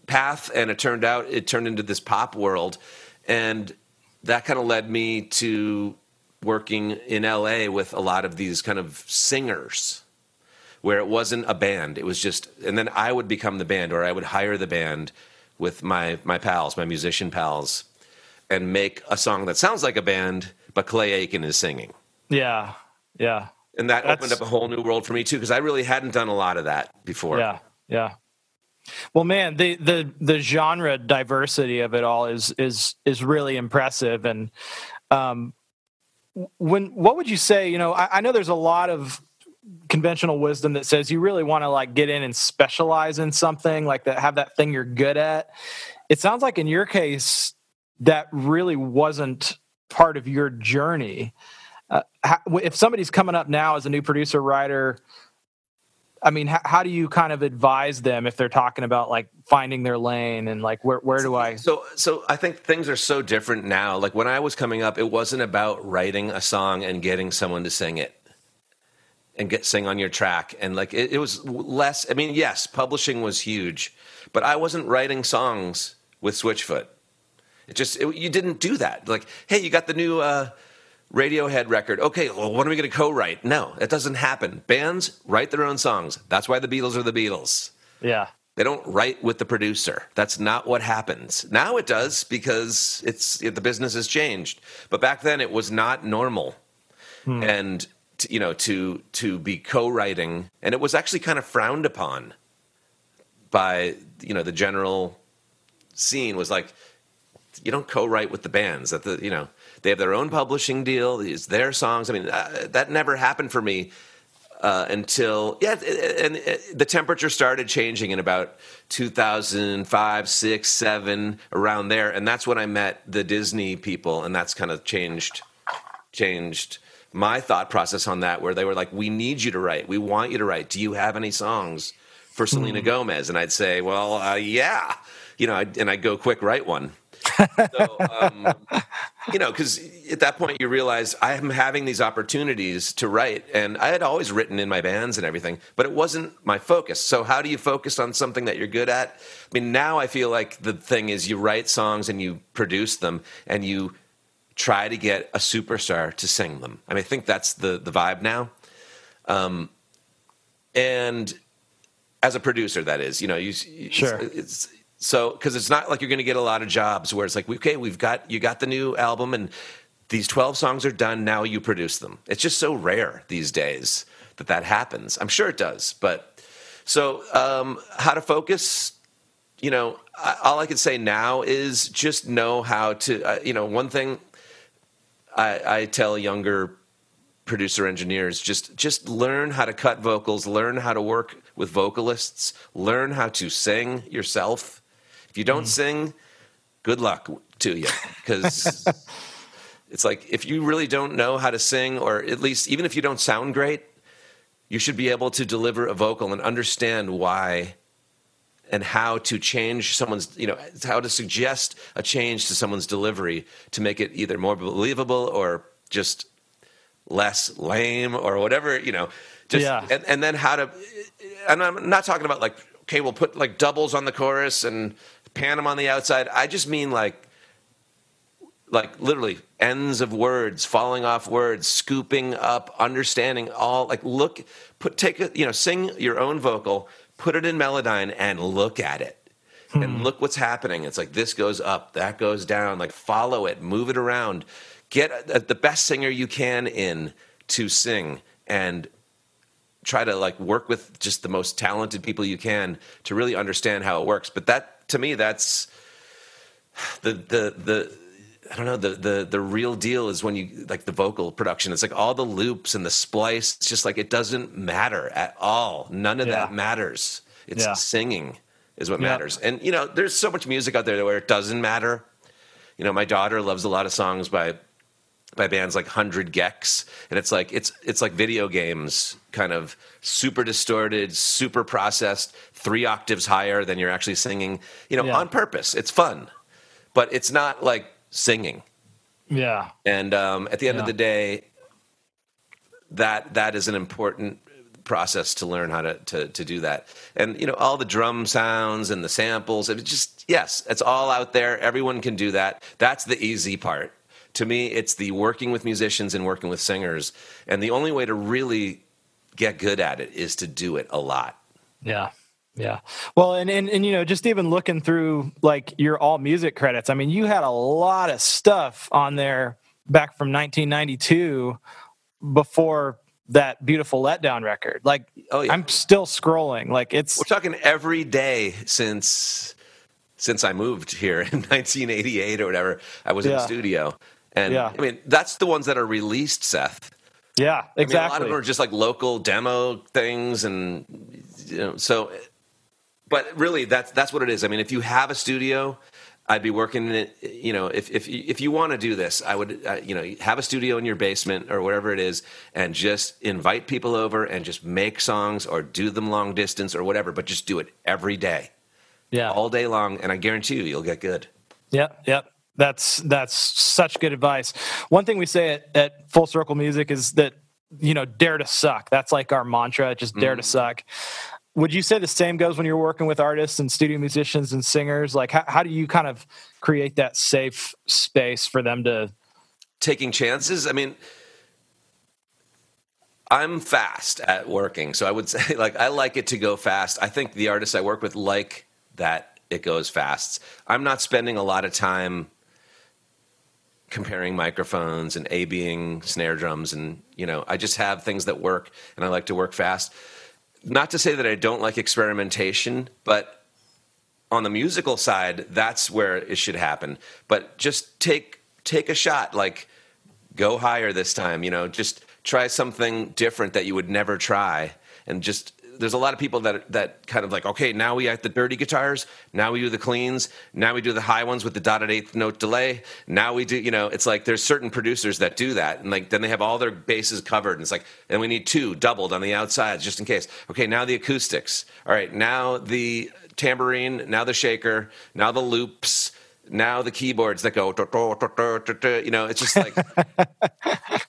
path, and it turned out it turned into this pop world, and that kind of led me to working in LA with a lot of these kind of singers where it wasn't a band it was just and then I would become the band or I would hire the band with my my pals my musician pals and make a song that sounds like a band but Clay Aiken is singing yeah yeah and that That's, opened up a whole new world for me too because I really hadn't done a lot of that before. Yeah, yeah. Well, man, the the the genre diversity of it all is is is really impressive. And um, when what would you say? You know, I, I know there's a lot of conventional wisdom that says you really want to like get in and specialize in something like that, have that thing you're good at. It sounds like in your case that really wasn't part of your journey. Uh, if somebody's coming up now as a new producer writer i mean how, how, do you kind of advise them if they're talking about like finding their lane and like where, where do i so so i think things are so different now. Like when i was coming up it wasn't about writing a song and getting someone to sing it and get sing on your track and like it, it was less i mean yes publishing was huge but i wasn't writing songs with switchfoot it just it, you didn't do that like hey you got the new uh Radiohead record. Okay, well, what are we going to co-write? No, it doesn't happen. Bands write their own songs. That's why the Beatles are the Beatles. Yeah. They don't write with the producer. That's not what happens. Now it does because it's the business has changed. But back then it was not normal. Hmm. And you know to to be co-writing and it was actually kind of frowned upon by you know the general scene was like you don't co-write with the bands that the you know they have their own publishing deal. It's their songs. I mean, uh, that never happened for me uh, until yeah, and, and the temperature started changing in about 2005, six, seven, around there, and that's when I met the Disney people, and that's kind of changed changed my thought process on that. Where they were like, "We need you to write. We want you to write. Do you have any songs for Selena mm. Gomez?" And I'd say, "Well, uh, yeah." You know, and I'd go quick, write one so, um, you know, because at that point you realize I'm having these opportunities to write, and I had always written in my bands and everything, but it wasn't my focus. So, how do you focus on something that you're good at? I mean, now I feel like the thing is you write songs and you produce them, and you try to get a superstar to sing them. I mean, I think that's the the vibe now. Um, and as a producer, that is, you know, you sure. It's, it's so because it's not like you're going to get a lot of jobs where it's like, okay, we've got you got the new album and these 12 songs are done. Now you produce them. It's just so rare these days that that happens. I'm sure it does, but so um, how to focus? You know, all I can say now is just know how to. Uh, you know, one thing I, I tell younger producer engineers just just learn how to cut vocals learn how to work with vocalists learn how to sing yourself if you don't mm. sing good luck to you because it's like if you really don't know how to sing or at least even if you don't sound great you should be able to deliver a vocal and understand why and how to change someone's you know how to suggest a change to someone's delivery to make it either more believable or just less lame or whatever you know just yeah. and, and then how to and i'm not talking about like okay we'll put like doubles on the chorus and pan them on the outside i just mean like like literally ends of words falling off words scooping up understanding all like look put take a you know sing your own vocal put it in melodyne and look at it. Hmm. and look what's happening. It's like this goes up that goes down. Like follow it move it around. Get the best singer you can in to sing and try to like work with just the most talented people you can to really understand how it works. But that to me that's the the the I don't know the the the real deal is when you like the vocal production. It's like all the loops and the splice. It's just like it doesn't matter at all. None of yeah. that matters. It's yeah. singing is what yeah. matters. And you know, there's so much music out there where it doesn't matter. You know, my daughter loves a lot of songs by by bands like Hundred gecs, and it's like it's it's like video games, kind of super distorted, super processed, three octaves higher than you're actually singing. You know, on purpose. It's fun, but it's not like singing. Yeah. And um, at the end yeah. of the day, that that is an important process to learn how to, to to do that. And you know, all the drum sounds and the samples, it just yes, it's all out there. Everyone can do that. That's the easy part. To me, it's the working with musicians and working with singers. And the only way to really get good at it is to do it a lot. Yeah. Yeah. Well, and, and and you know, just even looking through like your all music credits, I mean, you had a lot of stuff on there back from 1992 before that beautiful letdown record. Like, oh, yeah. I'm still scrolling. Like, it's we're talking every day since since I moved here in 1988 or whatever. I was yeah. in the studio, and yeah. I mean, that's the ones that are released, Seth. Yeah, exactly. I mean, a lot of them are just like local demo things, and you know, so but really, that's that's what it is. I mean, if you have a studio, I'd be working in it. You know, if if if you want to do this, I would, uh, you know, have a studio in your basement or wherever it is, and just invite people over and just make songs or do them long distance or whatever. But just do it every day, yeah, all day long, and I guarantee you, you'll get good. Yep, yep. That's that's such good advice. One thing we say at, at Full Circle Music is that you know dare to suck. That's like our mantra. Just dare mm. to suck would you say the same goes when you're working with artists and studio musicians and singers? Like how, how do you kind of create that safe space for them to taking chances? I mean i'm fast at working so i would say like i like it to go fast. I think the artists i work with like that it goes fast. I'm not spending a lot of time comparing microphones and a being snare drums and you know i just have things that work and i like to work fast not to say that I don't like experimentation, but on the musical side, that's where it should happen. But just take take a shot, like go higher this time. You know, just try something different that you would never try, and just there's a lot of people that that kind of like, okay, now we have the dirty guitars, now we do the cleans, now we do the high ones with the dotted eighth note delay. Now we do, you know, it's like there's certain producers that do that, and like then they have all their bases covered, and it's like, and we need two doubled on the outsides just in case. Okay, now the acoustics. All right, now the tambourine, now the shaker, now the loops, now the keyboards that go, you know, it's just like.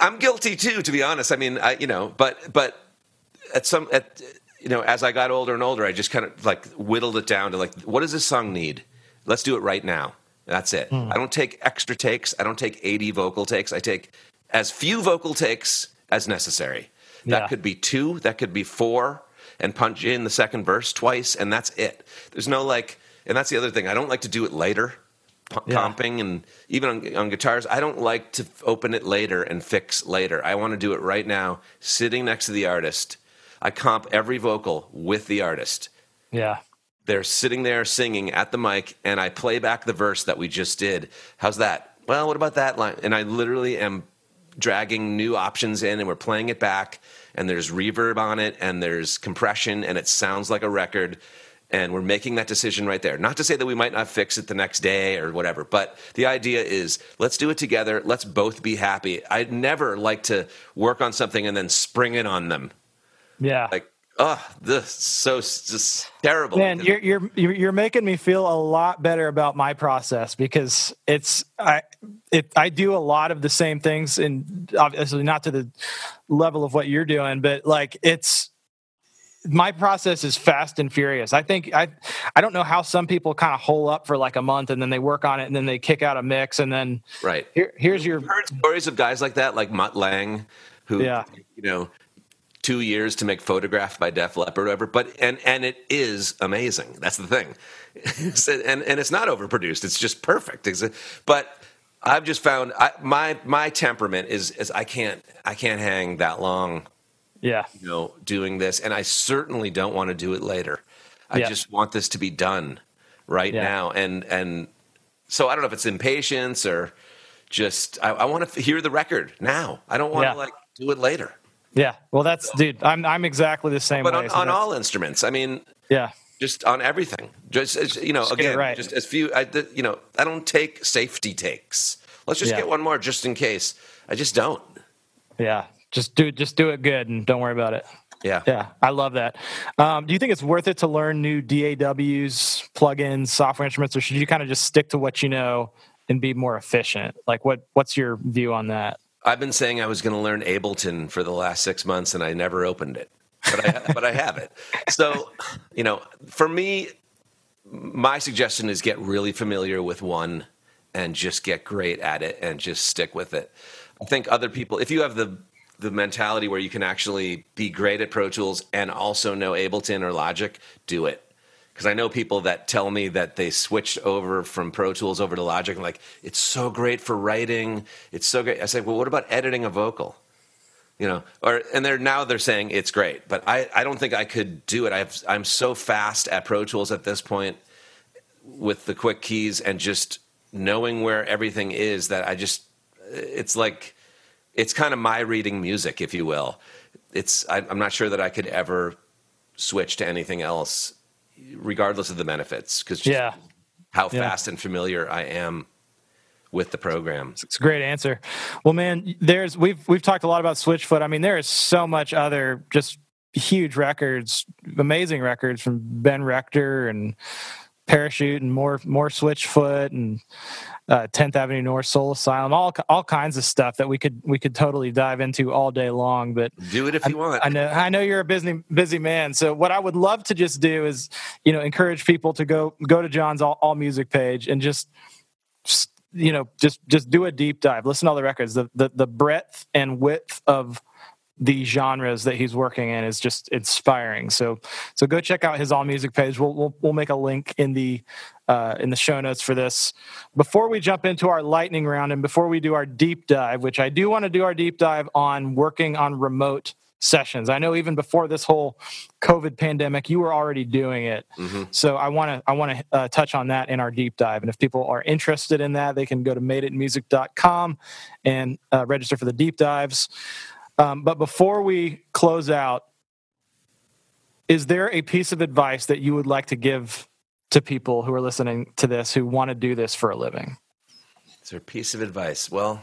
I'm guilty too, to be honest. I mean, I, you know, but but at some at you know as I got older and older, I just kind of like whittled it down to like what does this song need? Let's do it right now. That's it. Hmm. I don't take extra takes. I don't take 80 vocal takes. I take as few vocal takes as necessary. That Yeah. could be two, that could be four, and punch in the second verse twice, and that's it. There's no like, and that's the other thing. I don't like to do it later, pu- Yeah. comping, and even on, on guitars, I don't like to open it later and fix later. I want to do it right now, sitting next to the artist. I comp every vocal with the artist Yeah. they're sitting there singing at the mic and I play back the verse that we just did. How's that? Well, what about that line? And I literally am dragging new options in and we're playing it back and there's reverb on it and there's compression and it sounds like a record and we're making that decision right there. Not to say that we might not fix it the next day or whatever, but the idea is let's do it together. Let's both be happy. I'd never like to work on something and then spring it on them. Yeah. Like, oh, this is so just terrible. Man, you're you're you're you're making me feel a lot better about my process because it's I it I do a lot of the same things and obviously not to the level of what you're doing, but like it's my process is fast and furious. I think I I don't know how some people kind of hole up for like a month and then they work on it and then they kick out a mix and then right. here here's your I've heard stories of guys like that, like Mutt Lange, who Yeah. you know, two years to make photographed by Def Leppard or whatever. But and and it is amazing. That's the thing, and and it's not overproduced. It's just perfect. It's- But I've just found I, my my temperament is is I can't I can't hang that long, yeah. you know, doing this, and I certainly don't want to do it later. I Yeah. just want this to be done right Yeah. now, and and so I don't know if it's impatience or just I, I want to hear the record now. I don't want Yeah. to like do it later. Yeah. Well, that's dude, I'm I'm exactly the same But way. on, so on all instruments, I mean, yeah. just on everything. Just as, you know, Just again, right. just as few. I you know, I don't take safety takes. Let's just Yeah. get one more just in case. I just don't. Yeah. Just do just do it good and don't worry about it. Yeah. Yeah, I love that. Um, do you think it's worth it to learn new DAWs, plugins, software instruments, or should you kind of just stick to what you know and be more efficient? Like, what what's your view on that? I've been saying I was going to learn Ableton for the last six months, and I never opened it, but I but I have it. So, you know, for me, my suggestion is get really familiar with one and just get great at it and just stick with it. I think other people, if you have the the mentality where you can actually be great at Pro Tools and also know Ableton or Logic, do it. Because I know people that tell me that they switched over from Pro Tools over to Logic and like it's so great for writing. It's so great. I say, well, what about editing a vocal? You know, or and they're now they're saying it's great, but I, I don't think I could do it. I've, I'm so fast at Pro Tools at this point with the quick keys and just knowing where everything is that I just it's like it's kind of my reading music, if you will. It's I, I'm not sure that I could ever switch to anything else, regardless of the benefits, because Yeah, how Yeah. fast and familiar I am with the program. it's a great answer. Well, man, there's we've we've talked a lot about Switchfoot. I mean, there is so much other just huge records, amazing records from Ben Rector and Parachute and more more Switchfoot and uh, 10th Avenue North Soul Asylum, all all kinds of stuff that we could we could totally dive into all day long. But Do it if you want. I know I know you're a busy busy man. So what I would love to just do is, you know, encourage people to go go to John's all, all music page and just, just you know just just do a deep dive. Listen to all the records. The the the breadth and width of the genres that he's working in is just inspiring. So so go check out his all music page. We'll we'll, we'll make a link in the uh, in the show notes for this. Before we jump into our lightning round and before we do our deep dive, which I do want to do our deep dive on working on remote sessions. I know even before this whole COVID pandemic, you were already doing it. So I want to I want to uh, touch on that in our deep dive. And if people are interested in that, they can go to madeitmusic.com and uh, register for the deep dives. Um, but before we close out, is there a piece of advice that you would like to give to people who are listening to this who want to do this for a living? Is there a piece of advice? Well,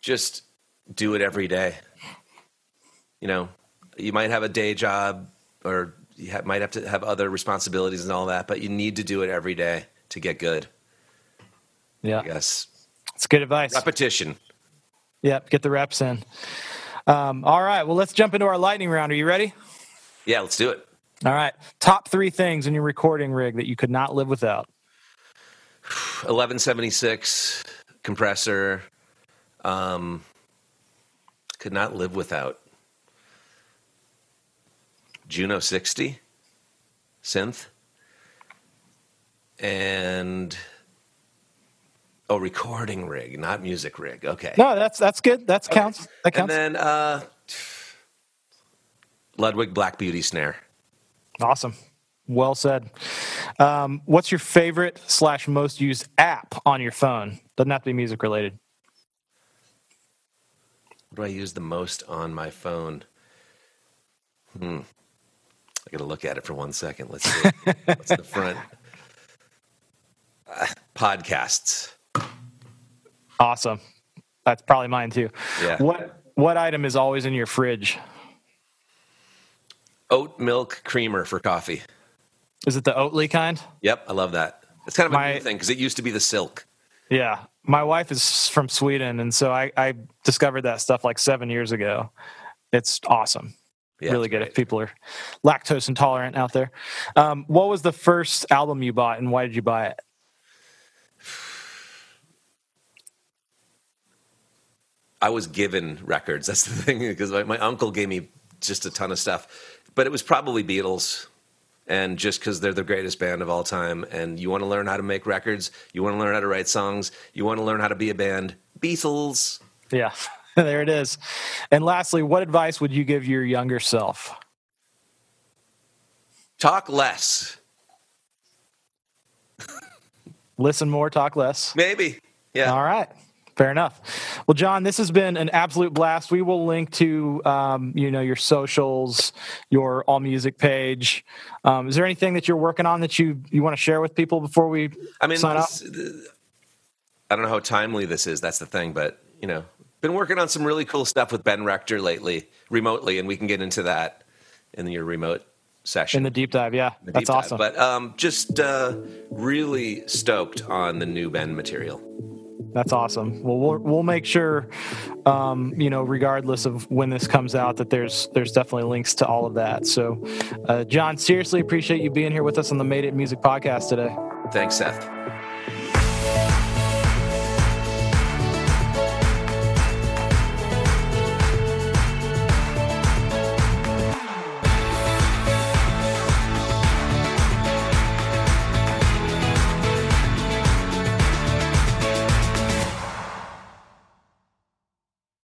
just do it every day. You know, you might have a day job or you ha- might have to have other responsibilities and all that, but you need to do it every day to get good. Yeah, guess it's good advice. repetition. Yep, get the reps in. Um, all right, well, let's jump into our lightning round. Are you ready? Yeah, let's do it. All right. Top three things in your recording rig that you could not live without. 1176 compressor. Um, could not live without Juno 60 synth and oh recording rig not music rig okay No, that's that's good. That's counts. That counts. and then uh ludwig black beauty snare awesome. Well said. Um, what's your favorite slash most used app on your phone? Doesn't have to be music related. what do i use the most on my phone hmm i gotta look at it for one second let's see what's the front Uh, podcasts Awesome. That's probably mine too. Yeah. What what item is always in your fridge? oat milk creamer for coffee Is it the Oatly kind? Yep, I love that. It's kind of a My- new thing because it used to be the silk. Yeah. My wife is from Sweden, and so I, I discovered that stuff like seven years ago. It's awesome. Yeah, really good great. if people are lactose intolerant out there. Um, what was the first album you bought, and why did you buy it? I was given records. That's the thing because my, my uncle gave me just a ton of stuff, but it was probably Beatles. And just because they're the greatest band of all time, and you want to learn how to make records, you want to learn how to write songs, you want to learn how to be a band, Beatles. Yeah, there it is. And lastly, what advice would you give your younger self? Talk less, Listen more, talk less. maybe. Yeah. All right. Fair enough. Well, John, this has been an absolute blast. We will link to, um, you know, your socials, your All Music page. Um, is there anything that you're working on that you you want to share with people before we I mean, sign this- I don't know how timely this is. That's the thing, but you know, been working on some really cool stuff with Ben Rector lately, remotely, and we can get into that in your remote session. in the deep dive? Yeah, the that's dive. awesome. But um, just uh, really stoked on the new Ben material. That's awesome. Well, we'll we'll make sure, um, you know, regardless of when this comes out, that there's there's definitely links to all of that. So, uh, John, seriously appreciate you being here with us on the Made It Music podcast today. Thanks, Seth.